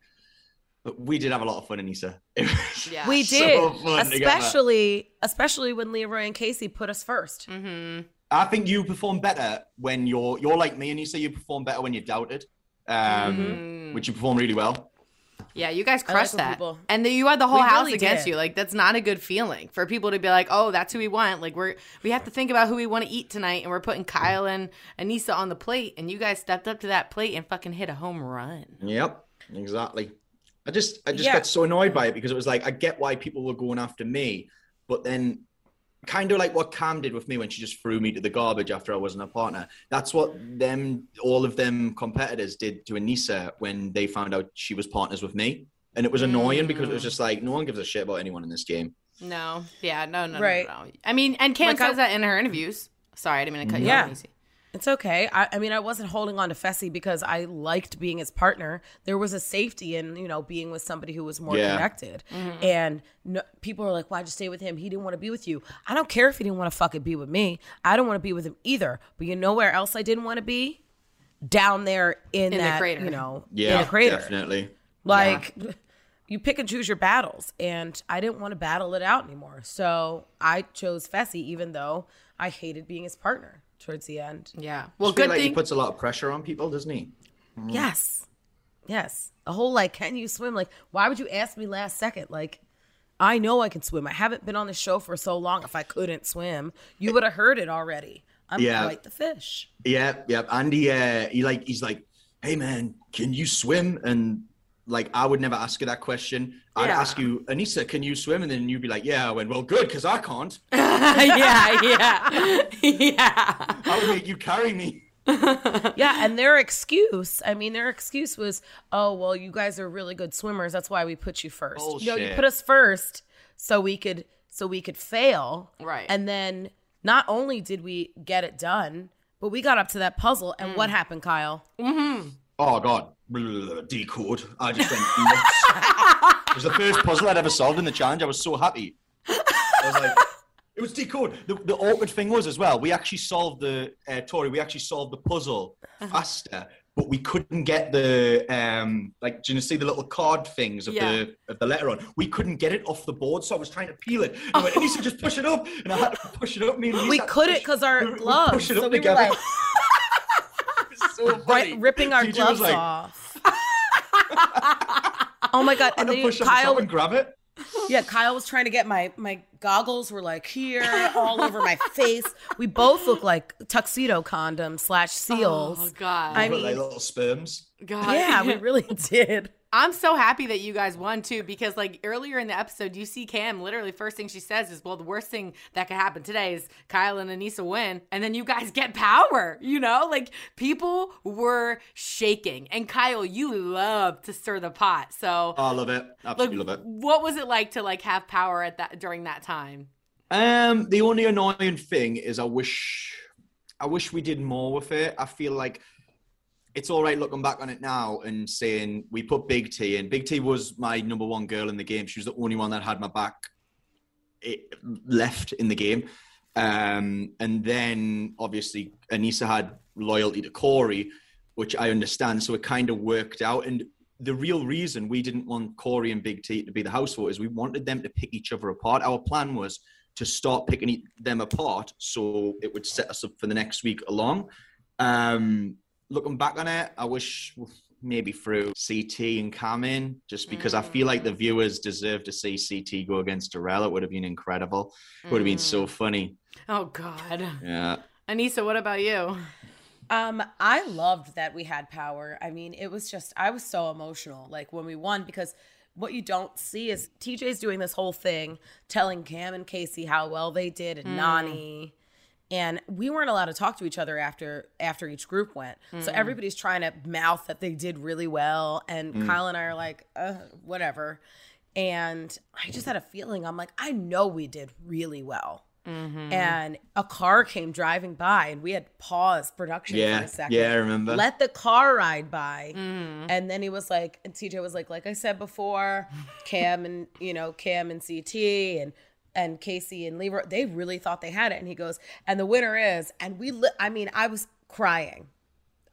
But we did have a lot of fun, Aneesa. It was Yeah. We so did, fun together. especially especially when Leroy and Kaycee put us 1st Mm-hmm. I think you perform better when you're you're like me, and you say you perform better when you're doubted, um, Mm-hmm. which you perform really well. Yeah, you guys I like crushed that. people- And then you had the whole We house really against did. you. Like that's not a good feeling for people to be like, "Oh, that's who we want." Like we're we have to think about who we want to eat tonight and we're putting Kyle and Aneesa on the plate and you guys stepped up to that plate and fucking hit a home run. Yep, exactly. I just I just Yeah. got so annoyed by it because it was like I get why people were going after me, but then kind of like what Kam did with me when she just threw me to the garbage after I wasn't a partner. That's what them all of them competitors did to Aneesa when they found out she was partners with me. And it was annoying because it was mm. just like no one gives a shit about anyone in this game. No. Yeah, no, no, Right. no, no. I mean, and Kam Like, I- says that in her interviews. Sorry, I didn't mean to cut you Yeah. off. Macy. It's okay. I, I mean, I wasn't holding on to Fessy because I liked being his partner. There was a safety in, you know, being with somebody who was more Yeah. connected. Mm-hmm. And no, people are like, why'd you stay with him? He didn't want to be with you. I don't care if he didn't want to fucking be with me. I don't want to be with him either. But you know where else I didn't want to be? Down there in, the that, crater. you know, Yeah, in a crater. definitely. Like, you pick and choose your battles. And I didn't want to battle it out anymore. So I chose Fessy, even though I hated being his partner. Towards the end. Yeah. Well, Well, good like thing. he puts a lot of pressure on people, doesn't he? Yes. Yes. A whole like, can you swim? Like, why would you ask me last second? Like, I know I can swim. I haven't been on the show for so long. If I couldn't swim, you would have heard it already. I'm Yeah. quite the fish. Yeah, yeah. And he, uh, he like, he's like, "Hey, man, can you swim?" And like, I would never ask you that question. I'd Yeah. ask you, Aneesa, can you swim? And then you'd be like, "Yeah." I went, "Well, good, because I can't. yeah, yeah, yeah. I would make you carry me." Yeah, and their excuse, I mean, their excuse was, oh, well, you guys are really good swimmers. That's why we put you first. No, you Bullshit. put us first so we could so we could fail. Right. And then not only did we get it done, but we got up to that puzzle. And Mm. what happened, Kyle? Oh God, decode. I just went it was the first puzzle I'd ever solved in the challenge. I was so happy. I was like, it was decode. The, the awkward thing was as well. We actually solved the uh, Tori. We actually solved the puzzle faster, but we couldn't get the um like. Do you see the little card things of Yeah. the of the letter on? We couldn't get it off the board, so I was trying to peel it. And I went, Aneesa, just push it up, and I had to push it up. Me and We couldn't because our gloves. pushed it So up we were like so funny. right, ripping our TJ gloves like, off. oh my god! And then push Kyle, top and grab it. yeah, Kyle was trying to get my my goggles were like here, all over my face. We both look like tuxedo condoms slash oh, seals. Oh God. I Look like mean, little sperms. God. yeah, we really did. I'm so happy that you guys won too, because like earlier in the episode, you see Kam literally first thing she says is, "Well, the worst thing that could happen today is Kyle and Aneesa win, and then you guys get power." You know, like people were shaking, and Kyle, you love to stir the pot. So, Oh, I love it. like, Absolutely love it. what was it like to like have power at that during that time? Um, the only annoying thing is I wish, I wish we did more with it. I feel like it's all right looking back on it now and saying we put Big T in. Big T was my number one girl in the game. She was the only one that had my back it, left in the game. Um, and then obviously Aneesa had loyalty to Cory, which I understand. So it kind of worked out. And the real reason we didn't want Cory and Big T to be the house voters, we wanted them to pick each other apart. Our plan was to start picking them apart so it would set us up for the next week along. Um, looking back on it, I wish maybe through CT and Kam in, just because I feel like the mm. viewers deserve to see CT go against Darrell. It would have been incredible. It would have been so mm. funny. Oh God, Yeah. Aneesa, what about you? Um, I loved that we had power. I mean, it was just I was so emotional like when we won because what you don't see is TJ's doing this whole thing telling Kam and Kaycee how well they did and mm. Nany. And we weren't allowed to talk to each other after after each group went. So mm. everybody's trying to mouth that they did really well and mm. Kyle and I are like, uh, whatever. And I just had a feeling I'm like, I know we did really well. Mm-hmm. And a car came driving by, and we had paused production for Yeah. a second. Yeah, I remember. Let the car ride by, mm. and then he was like, and TJ was like, like I said before, Kam and you know Kam and CT and and Kaycee and Leroy, they really thought they had it, and he goes, and the winner is, and we, li- I mean, I was crying.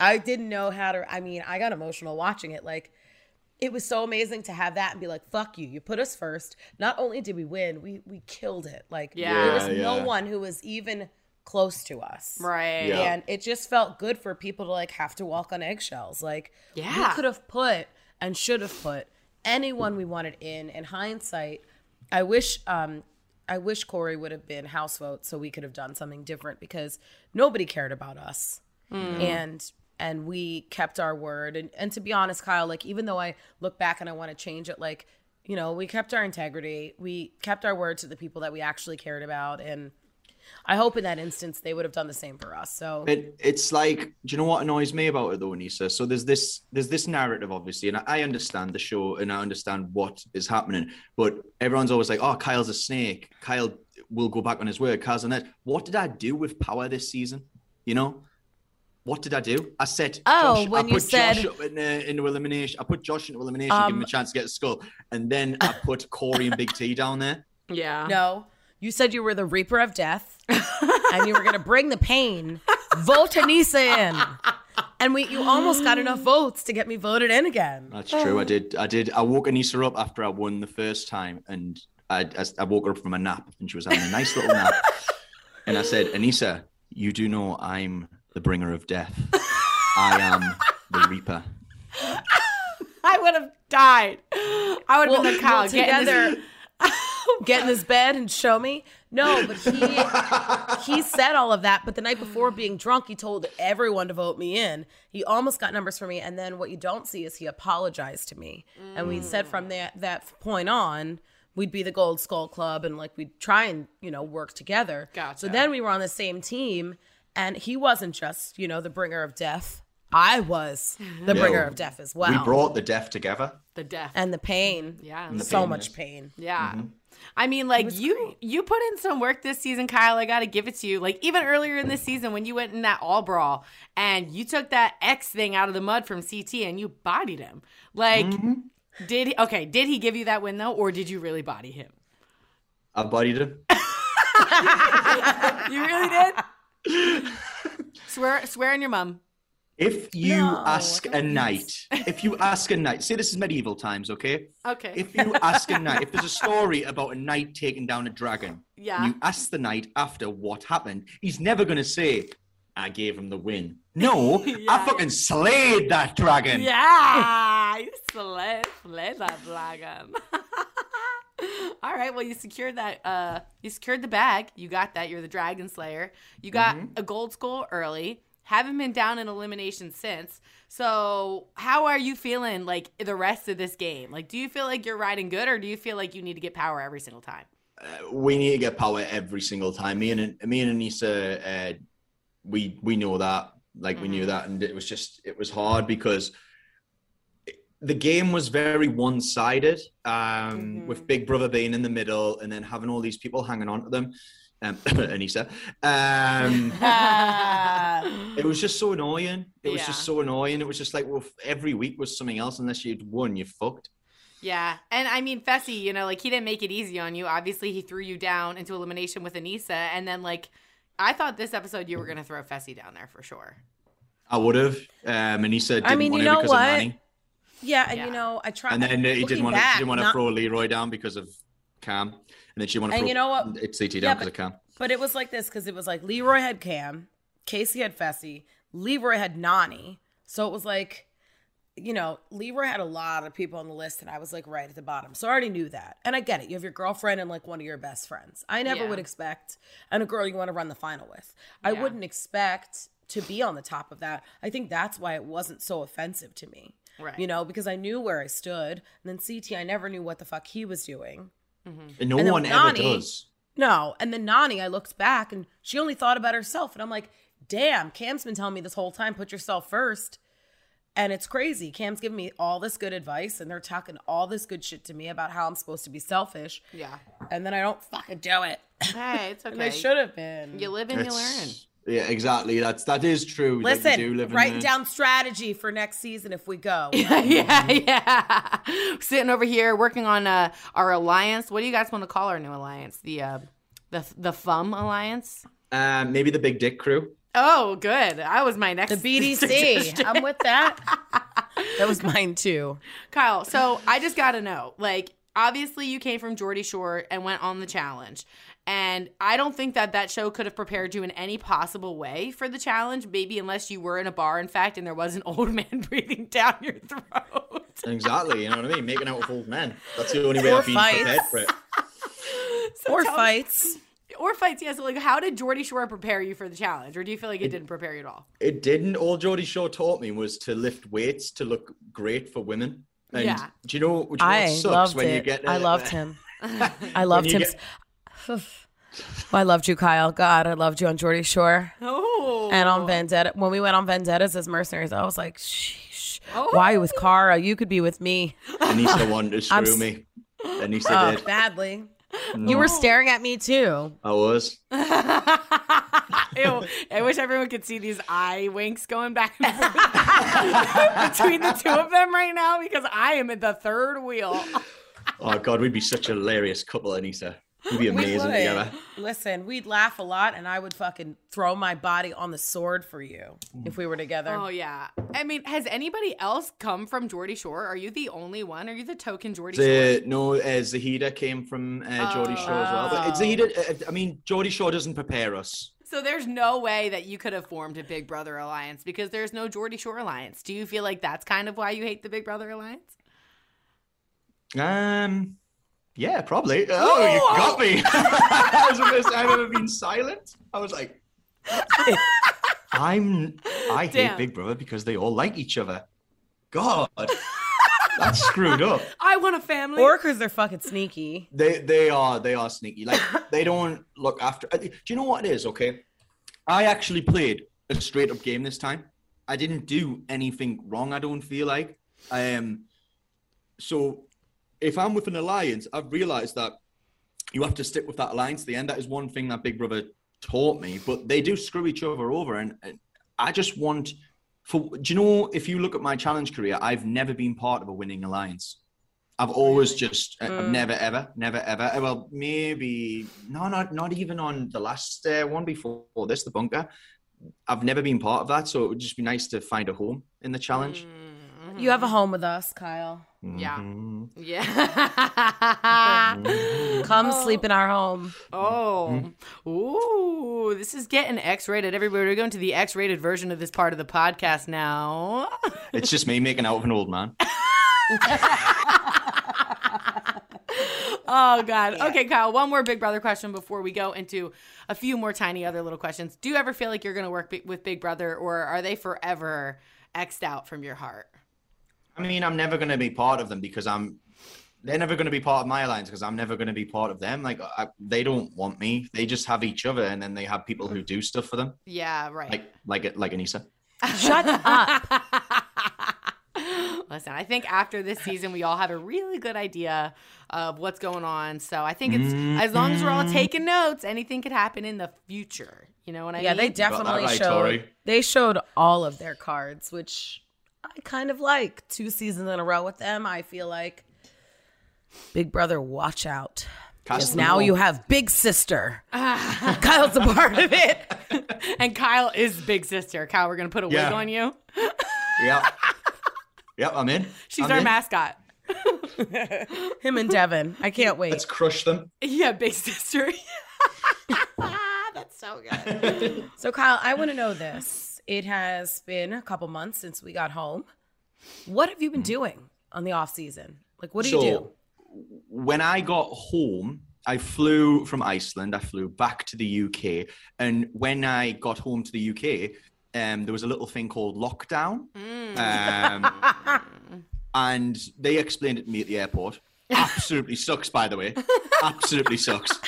I didn't know how to. I mean, I got emotional watching it. Like, it was so amazing to have that and be like, "Fuck you! You put us first. Not only did we win, we we killed it. Like, Yeah. there was Yeah, no one who was even close to us, Right. Yeah. And it just felt good for people to like have to walk on eggshells. Like, Yeah. we could have put and should have put anyone we wanted in. In hindsight, I wish um I wish Cory would have been house vote so we could have done something different because nobody cared about us. Mm. And and we kept our word. And and to be honest, Kyle, like even though I look back and I want to change it, like, you know, we kept our integrity. We kept our word to the people that we actually cared about. And I hope in that instance they would have done the same for us. So It, it's like, do you know what annoys me about it though, Aneesa? So there's this there's this narrative, obviously, and I, I understand the show and I understand what is happening, but everyone's always like, "Oh, Kyle's a snake. Kyle will go back on his word. Kyle's on that." What did I do with power this season? You know, what did I do? I said, Oh, Josh, when I you said- Josh up in, uh, into elimination. I put Josh into elimination, give him Um, a chance to get a skull, and then I put Cory and Big T down there. Yeah. No, you said you were the reaper of death, and you were going to bring the pain. Vote Aneesa in, and we you almost got enough votes to get me voted in again. That's true. I did. I did. I woke Aneesa up after I won the first time, and I, I, I woke her up from a nap, and she was having a nice little nap. And I said, Aneesa, You do know I'm the bringer of death. I am the reaper. I would have died. I would have been the Kyle well, getting this- together get in his bed and show me no but he he said all of that but the night before being drunk he told everyone to vote me in he almost got numbers for me and then what you don't see is he apologized to me and we said from that that point on we'd be the gold skull club and like we'd try and you know work together Gotcha. so then we were on the same team and he wasn't just you know the bringer of death i was mm-hmm. the bringer of death as well We brought the deaf together. the death. and the pain Yeah. the so pain, much yes. pain Yeah. Mm-hmm. I mean, like you, you put in some work this season, Kyle. I got to give it to you. Like even earlier in this season, when you went in that all brawl and you took that X thing out of the mud from CT and you bodied him. Like, mm-hmm. did he, okay? Did he give you that win though, or did you really body him? I bodied him. You really did. swear, swear on your mom. If you No, ask a knight, if you ask a knight, say this is medieval times, okay? Okay. If you ask a knight, if there's a story about a knight taking down a dragon, Yeah. and you ask the knight after what happened, he's never going to say, I gave him the win. No, Yeah. I fucking slayed that dragon. Yeah, you slay, slay that dragon. All right, well, you secured that. Uh, you secured the bag. You got that. You're the dragon slayer. You got a gold skull early. Haven't been down in elimination since. So, how are you feeling like the rest of this game? Like, do you feel like you're riding good, or do you feel like you need to get power every single time? we need to get power every single time. Me and me and Aneesa, uh, we we know that, like we knew that, and it was just it was hard because it- the game was very one sided, um, with Big Brother being in the middle, and then having all these people hanging on to them. Um, Aneesa, um, it was just so annoying. It was just so annoying. It was just like, well, every week was something else. Unless you'd won, you fucked. Yeah, and I mean Fessy, you know, like he didn't make it easy on you. Obviously, he threw you down into elimination with Aneesa, and then like I thought this episode you were gonna throw Fessy down there for sure. I would have. Um, Aneesa didn't I mean, want you to know because what? of Manny. Yeah, and Yeah. you know, I tried. And then uh, he didn't want to. back, She didn't want to not- throw Leroy down because of Kam, and then she wanted to And you know what? It's CT Yeah, down because but- of Kam. But it was like this because it was like Leroy had Kam, Kaycee had Fessy, Leroy had Nany. So it was like, you know, Leroy had a lot of people on the list, and I was like right at the bottom. So I already knew that. And I get it. You have your girlfriend and like one of your best friends. I never Yeah. would expect, and a girl you want to run the final with. I wouldn't expect to be on the top of that. I think that's why it wasn't so offensive to me. Right. You know, because I knew where I stood. And then CT, I never knew what the fuck he was doing. Mm-hmm. And no And then one with ever does. No. And then Nany, I looked back and she only thought about herself. And I'm like, damn, Kam's been telling me this whole time, put yourself first. And it's crazy. Kam's giving me all this good advice and they're talking all this good shit to me about how I'm supposed to be selfish. Yeah. And then I don't fucking do it. Hey, it's okay. and I should have been. You live and you learn. It's- Yeah, exactly. That's that is true. Like, we Listen, do live in write the- down strategy for next season if we go. yeah, yeah. Sitting over here working on uh, our alliance. What do you guys want to call our new alliance? The uh, the the FUM alliance. Um, maybe the Big Dick Crew. Oh, good. I was my next The BDC. suggestion. I'm with that. That was mine too. Kyle, so I just got to know, like, obviously you came from Geordie Shore and went on the challenge. And I don't think that that show could have prepared you in any possible way for the challenge, maybe unless you were in a bar, in fact, and there was an old man breathing down your throat. Exactly. You know what I mean? Making out with old men. That's the only way Or I've been prepared for it. So or tell- fights. Or fights, yeah. So, like, how did Geordie Shore prepare you for the challenge? Or do you feel like it didn't prepare you at all? It didn't. All Geordie Shore taught me was to lift weights to look great for women. And Yeah. do you know, do you know what I sucks loved when it. you get I loved him. I loved him. get- I loved you, Kyle. God, I loved you on Geordie Shore Oh. and on Vendetta. When we went on Vendettas as mercenaries, I was like, sheesh. Oh. Why with Kara? You could be with me. Aneesa wanted to I'm screw s- me. Aneesa Oh, did. badly. Mm. You were staring at me too. I was. Ew. I wish everyone could see these eye winks going back and forth between the two of them right now because I am at the third wheel. Oh God, we'd be such a hilarious couple, Aneesa. We'd be amazing would. together. Listen, we'd laugh a lot, and I would fucking throw my body on the sword for you if we were together. Oh yeah. I mean, has anybody else come from Geordie Shore? Are you the only one? Are you the token Geordie Shore? No, uh, Zahida came from uh, Geordie Shore as well. But Oh. Zahida, uh, I mean, Geordie Shore doesn't prepare us. So there's no way that you could have formed a Big Brother alliance because there's no Geordie Shore alliance. Do you feel like that's kind of why you hate the Big Brother alliance? Um, yeah, probably. Oh, you got me. that was the first time I've ever been silent. I was like, I'm. I hate Damn. Big Brother because they all like each other. God, that's screwed up. I want a family. Or because they're fucking sneaky. They they are they are sneaky. Like they don't look after. uh, Do you know what it is? Okay, I actually played a straight up game this time. I didn't do anything wrong. I don't feel like. Um, so if I'm with an alliance, I've realised that you have to stick with that alliance to the end. That is one thing that Big Brother taught me. But they do screw each other over, and, and I just want. For do you know? If you look at my challenge career, I've never been part of a winning alliance. I've always just, uh, I've never ever, never ever. uh, Well, maybe no, not not even on the last uh, one before this, the bunker. I've never been part of that, so it would just be nice to find a home in the challenge. You have a home with us, Kyle. Yeah. Mhm. Yeah. Come sleep in our home. oh. Ooh. This is getting X rated. Everybody, we're going to the X rated version of this part of the podcast now. It's just me making out with an old man. Oh God. Okay, Kyle. One more Big Brother question before we go into a few more tiny other little questions. Do you ever feel like you're going to work bi- with Big Brother, or are they forever xed out from your heart? I mean, I'm never going to be part of them because I'm. They're never going to be part of my alliance because I'm never going to be part of them. Like I, they don't want me. They just have each other, and then they have people who do stuff for them, Yeah. Right. like like like Aneesa. Shut up. Listen, I think after this season, we all have a really good idea of what's going on. So I think it's as long as we're all mm-hmm. taking notes, anything could happen in the future. You know what I Yeah, mean? Yeah, they definitely right, showed. Tori. They showed all of their cards, which I kind of like. Two seasons in a row with them, I feel like. Big Brother, watch out. Because now you have Big Sister. Kyle's a part of it. and Kyle is big sister. Kyle, we're gonna put a wig on you. Yeah. yep, I'm in. She's I'm our in. mascot. Him and Devin. I can't wait. Let's crush them. Yeah, big sister. That's so good. So, Kyle, I want to know this. It has been a couple months since we got home. What have you been doing on the off season? Like, what do you do? When I got home, I flew from Iceland. I flew back to the UK, and when I got home to the UK, um, there was a little thing called lockdown, um, and they explained it to me at the airport. Absolutely sucks, by the way. Absolutely sucks.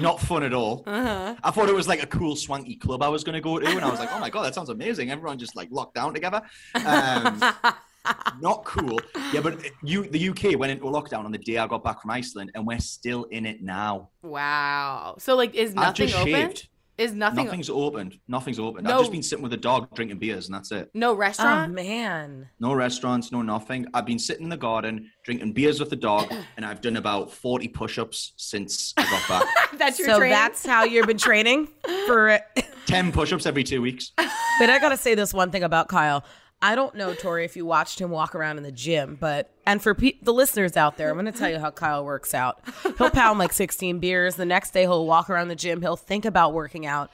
Not fun at all. I thought it was like a cool swanky club I was going to go to, and I was like, "Oh my god, that sounds amazing!" Everyone just like locked down together. Um, not cool. Yeah, but you, the UK went into a lockdown on the day I got back from Iceland, and we're still in it now. Wow. So like, is nothing open? shaved. Is nothing? Nothing's opened. Nothing's opened. No. I've just been sitting with a dog drinking beers, and that's it. No Oh, restaurant. man. No restaurants, no nothing. I've been sitting in the garden drinking beers with the dog, and I've done about forty push-ups since I got back. that's your So training? that's how you've been training for it. Ten push-ups every two weeks. But I gotta say this one thing about Kyle. I don't know, Tori, if you watched him walk around in the gym, but and for pe- the listeners out there, I'm gonna tell you how Kyle works out. He'll pound like 16 beers. The next day, he'll walk around the gym. He'll think about working out,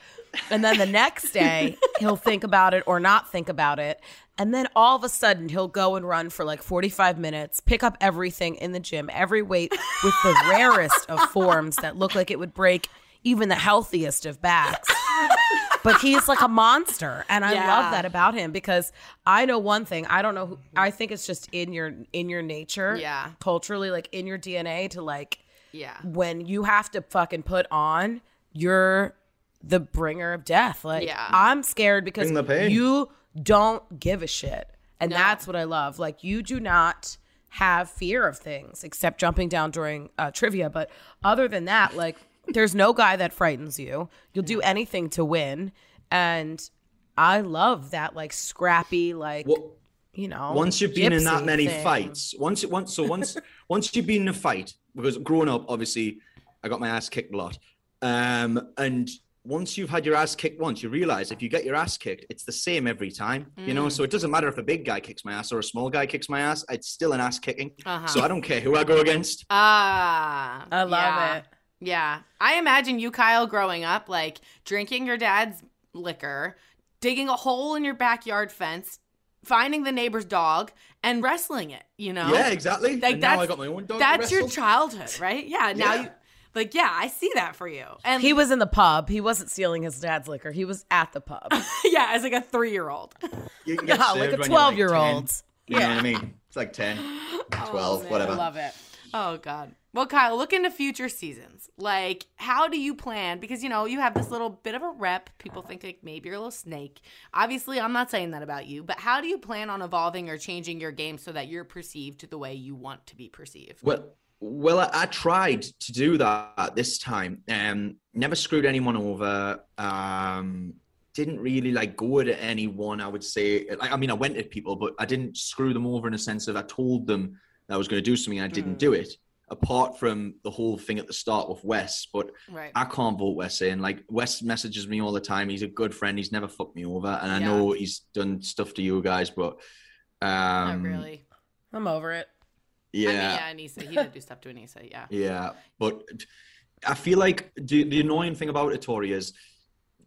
and then the next day, he'll think about it or not think about it. And then all of a sudden, he'll go and run for like 45 minutes, pick up everything in the gym, every weight with the rarest of forms that look like it would break even the healthiest of backs but he's like a monster and i Yeah. love that about him because i know one thing i don't know who i think it's just in your in your nature Yeah. culturally like in your dna to like yeah. when you have to fucking put on you're the bringer of death like Yeah. i'm scared because the pain. you don't give a shit and that's what i love like you do not have fear of things except jumping down during uh, trivia but other than that like there's no guy that frightens you you'll do anything to win and i love that like scrappy like Well, you know once you've been in that many thing. fights, once once so once once you've been in a fight, because growing up, obviously, I got my ass kicked a lot, um, and once you've had your ass kicked once, you realize if you get your ass kicked, it's the same every time. You know, so it doesn't matter if a big guy kicks my ass or a small guy kicks my ass. It's still an ass kicking. Uh-huh. So I don't care who I go against. Ah. i love yeah. it Yeah. I imagine you, Kyle, growing up, like drinking your dad's liquor, digging a hole in your backyard fence, finding the neighbor's dog, and wrestling it, you know? Yeah, exactly. Like and now I that's- got my own dog. to That's your childhood, right? Yeah. Now Yeah. you, like, yeah, I see that for you. And He was in the pub. He wasn't stealing his dad's liquor. He was at the pub. yeah, as like a three year old. You can get Yeah, like a 12 year 10. old. You know what I mean? It's like 10, 12, whatever. I love it. Oh God. Well, Kyle, look into future seasons. Like, how do you plan? Because you know you have this little bit of a rep. People think like maybe you're a little snake. Obviously, I'm not saying that about you. But how do you plan on evolving or changing your game so that you're perceived the way you want to be perceived? Well, well, I, I tried to do that this time. Um, never screwed anyone over. Um, didn't really like go at anyone. I would say, like, I mean, I went at people, but I didn't screw them over in a sense of I told them that I was going to do something and I didn't do it. Apart from the whole thing at the start with Wes, but Right. I can't vote Wes in. Like Wes messages me all the time. He's a good friend. He's never fucked me over, and I Yeah. know he's done stuff to you guys, but um, Not really. I'm over it. Yeah, I mean, yeah, Aneesa. He did do stuff to Aneesa. Yeah. Yeah, but I feel like the, the annoying thing about it, Tori, is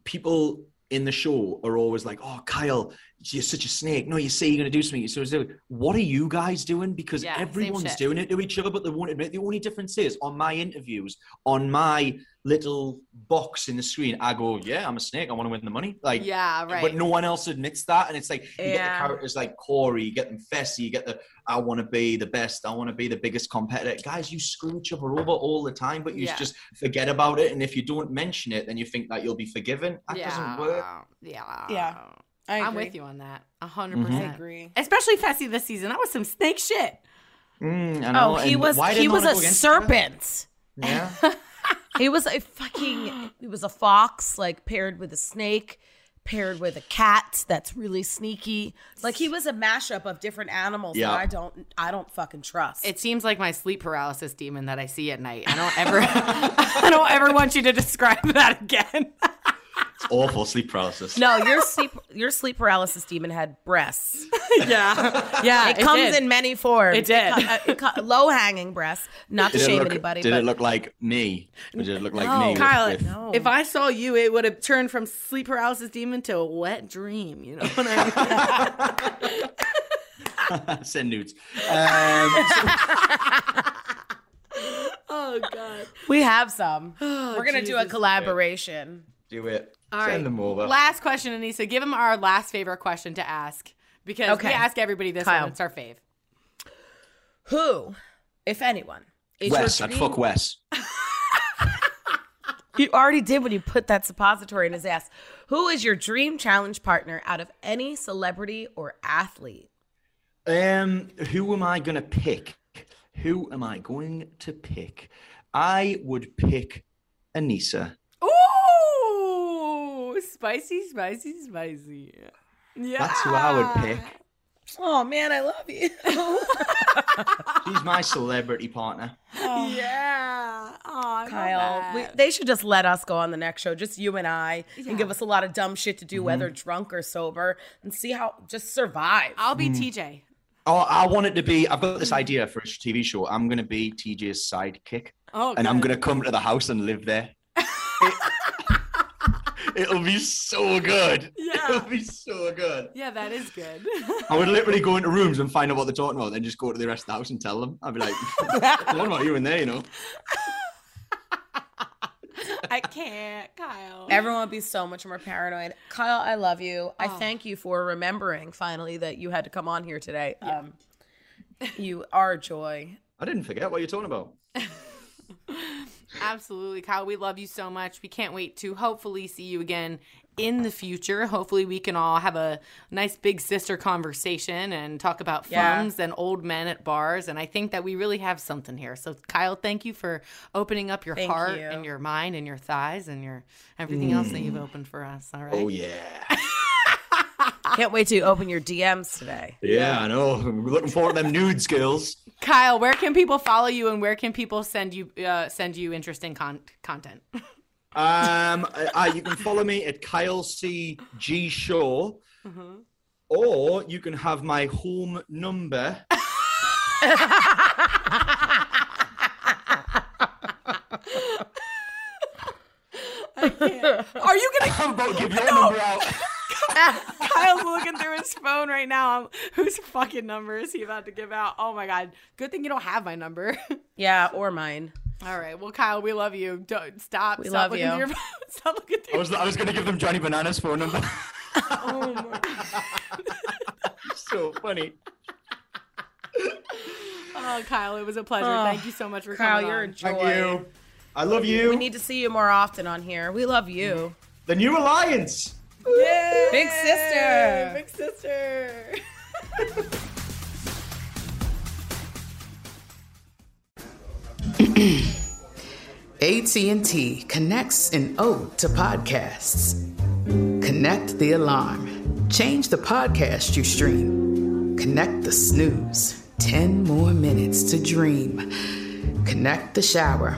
people in the show are always like, "Oh, Kyle, you're such a snake. No, you say you're going to do something. So, so what are you guys doing? Because Yeah, everyone's doing it to each other, but they won't admit. The only difference is on my interviews, on my little box in the screen, I go, "Yeah, I'm a snake. I want to win the money." Like, Yeah. Right. but no one else admits that. And it's like you get the characters like Cory, you get them Fessy, you get the I want to be the best, I want to be the biggest competitor. Guys, you screw each other over all the time, but you Yeah. just forget about it. And if you don't mention it, then you think that you'll be forgiven. That yeah. doesn't work. Yeah. Yeah. I I'm with you on that. A hundred I percent. agree. Especially Fessy this season. That was some snake shit. Mm, I know. Oh, he and was why he was I a go her? serpent. Yeah. He was a fucking he was a fox like paired with a snake, paired with a cat that's really sneaky. Like he was a mashup of different animals Yeah. that I don't I don't fucking trust. It seems like my sleep paralysis demon that I see at night. I don't ever I don't ever want you to describe that again. It's awful sleep paralysis. no, your sleep your sleep paralysis demon had breasts. yeah. Yeah. It, comes did. in many forms. It did. low hanging breasts. Not to Did, shame look, anybody, did but it look like me? Or did it look like No. me? with- Kyle, with- No. if I saw you, it would have turned from sleep paralysis demon to a wet dream. You know what I mean? Send nudes. Um, so- oh God. we have some. We're gonna do a Jesus. collaboration. Do it. All Send right. them over. Last question, Aneesa. Give them our last favorite question to ask because Okay. we ask everybody this Kyle. one. It's our fave. Who, if anyone, is Wes, your I'd fuck Wes. You already did when you put that suppository in his ass. Who is your dream challenge partner out of any celebrity or athlete? Um, who am I gonna pick? Who am I going to pick? I would pick Aneesa. Ooh, spicy, spicy, spicy. Yeah. That's who I would pick. Oh man, I love you. She's my celebrity partner. Oh. Yeah. Oh, Kyle, we, they should just let us go on the next show, just you and I, and give us a lot of dumb shit to do, whether mm-hmm. drunk or sober, and see how just survive. I'll be mm. TJ. Oh, I want it to be. I've got this idea for a TV show. I'm gonna be TJ's sidekick, Oh, and I'm gonna come to the house and live there. It, will be so good. Yeah. It'll be so good. Yeah, that is good. I would literally go into rooms and find out what they're talking about, then just go to the rest of the house and tell them. I'd be like, "What about you in there?" You know. I can't, Kyle. Everyone would be so much more paranoid. Kyle, I love you. I thank you for remembering finally that you had to come on here today. Um, you are joy. I didn't forget what you're talking about. Absolutely, Kyle. We love you so much. We can't wait to hopefully see you again in the future. Hopefully, we can all have a nice big sister conversation and talk about Yeah. films and old men at bars. And I think that we really have something here. So, Kyle, thank you for opening up your Thank heart you. and your mind and your thighs and your everything else that you've mm. opened for us. All right. Oh yeah. Can't wait to open your DMs today. Yeah, I know. I'm looking forward to them nude skills. Kyle, where can people follow you and where can people send you uh, send you interesting con- content? Um, uh, you can follow me at Kyle C G Show, or you can have my home number. Are you gonna? I'm about to give your number out. Kyle's looking through his phone right now. I'm, whose fucking number is he about to give out? Oh my god! Good thing you don't have my number. Yeah, or mine. All right. Well, Kyle, we love you. Don't stop. We stop love looking you. your phone. Stop looking through. I was I was gonna give them Johnny Banana's phone number. Oh my. God. so funny. Oh, Kyle, it was a pleasure. Oh, Thank you so much for Kyle, coming Kyle, you're a joy. Thank you. I love you. We need to see you more often on here. We love you. the new alliance. Big sister. Big sister. AT&T connects an ode to podcasts. Connect the alarm. Change the podcast you stream. Connect the snooze. 10 more minutes to dream. Connect the shower.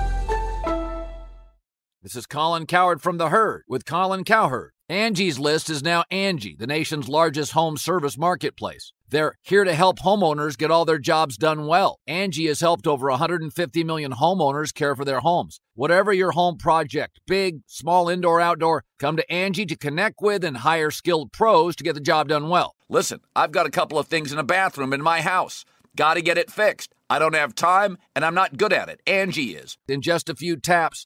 This is Colin Cowherd from The Herd with Colin Cowherd. Angie's List is now Angie, the nation's largest home service marketplace. They're here to help homeowners get all their jobs done well. Angie has helped over 150 million homeowners care for their homes. Whatever your home project, big, small, indoor, outdoor, come to Angie to connect with and hire skilled pros to get the job done well. Listen, I've got a couple of things in a bathroom in my house. Got to get it fixed. I don't have time and I'm not good at it. Angie is. In just a few taps,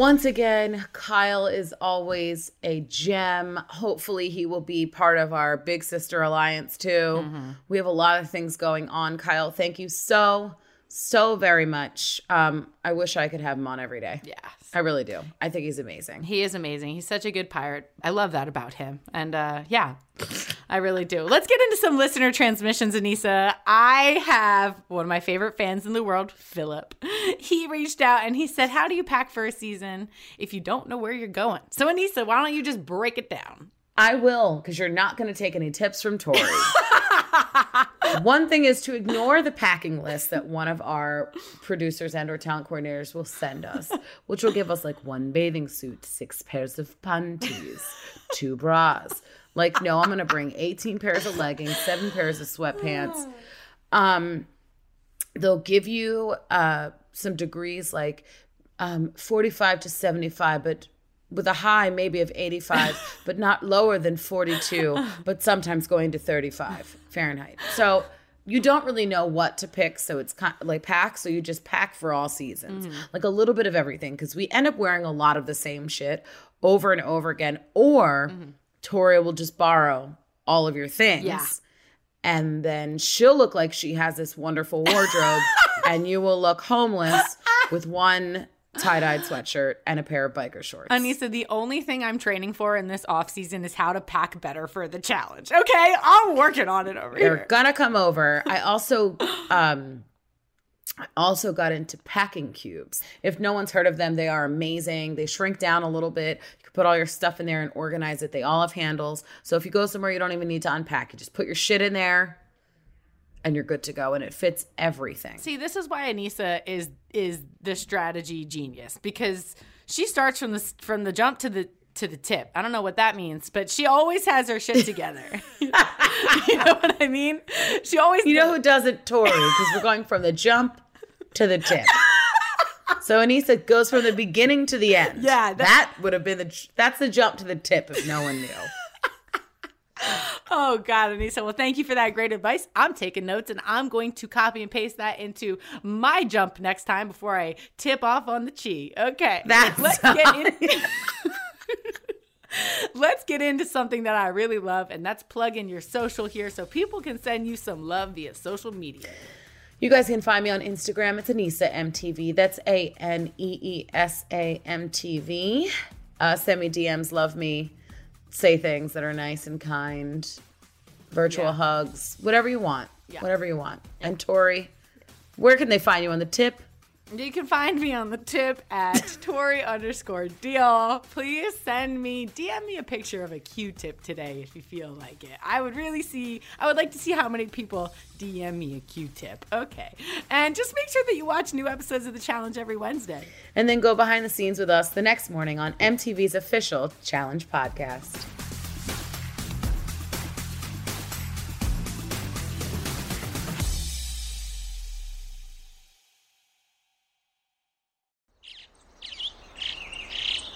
Once again, Kyle is always a gem. Hopefully, he will be part of our Big Sister Alliance too. Mm-hmm. We have a lot of things going on. Kyle, thank you so, so very much. Um, I wish I could have him on every day. Yes. I really do. I think he's amazing. He is amazing. He's such a good pirate. I love that about him. And uh, yeah, I really do. Let's get into some listener transmissions, Aneesa. I have one of my favorite fans in the world, Philip. He reached out and he said, How do you pack for a season if you don't know where you're going? So, Aneesa, why don't you just break it down? I will, because you're not going to take any tips from Tori. one thing is to ignore the packing list that one of our producers and or talent coordinators will send us, which will give us like one bathing suit, six pairs of panties, two bras. Like, no, I'm to bring 18 pairs of leggings, seven pairs of sweatpants. Um, they'll give you uh, some degrees like um, 45 to 75, but with a high maybe of 85, but not lower than 42, but sometimes going to 35 Fahrenheit. So you don't really know what to pick. So it's kind of like pack. So you just pack for all seasons, mm. like a little bit of everything. Cause we end up wearing a lot of the same shit over and over again. Or mm-hmm. Tori will just borrow all of your things. Yeah. And then she'll look like she has this wonderful wardrobe, and you will look homeless with one tie-dyed sweatshirt and a pair of biker shorts. Aneesa, the only thing I'm training for in this off season is how to pack better for the challenge. Okay, I'm working on it over They're here. gonna come over. I also um I also got into packing cubes. If no one's heard of them, they are amazing. They shrink down a little bit. You can put all your stuff in there and organize it. They all have handles. So if you go somewhere, you don't even need to unpack. You just put your shit in there and you're good to go and it fits everything. See, this is why Aneesa is is the strategy genius because she starts from the from the jump to the to the tip. I don't know what that means, but she always has her shit together. you know what I mean? She always You know who doesn't, Tori? Because we're going from the jump to the tip. So Aneesa goes from the beginning to the end. Yeah, that would have been the that's the jump to the tip if no one knew. Oh God, Aneesa. Well, thank you for that great advice. I'm taking notes and I'm going to copy and paste that into my jump next time before I tip off on the chi. Okay. That's let's get in. Let's get into something that I really love, and that's plug in your social here so people can send you some love via social media. You guys can find me on Instagram. It's Aneesa MTV. That's A N E E S A M T V. Uh, send me DMs, love me, say things that are nice and kind, virtual Yeah. hugs, whatever you want. Yeah. Whatever you want. And Tori, where can they find you on the tip? You can find me on the tip at Tori underscore deal. Please send me, DM me a picture of a Q-tip today if you feel like it. I would really see, I would like to see how many people DM me a Q-tip. Okay. And just make sure that you watch new episodes of the challenge every Wednesday. And then go behind the scenes with us the next morning on MTV's official Challenge podcast.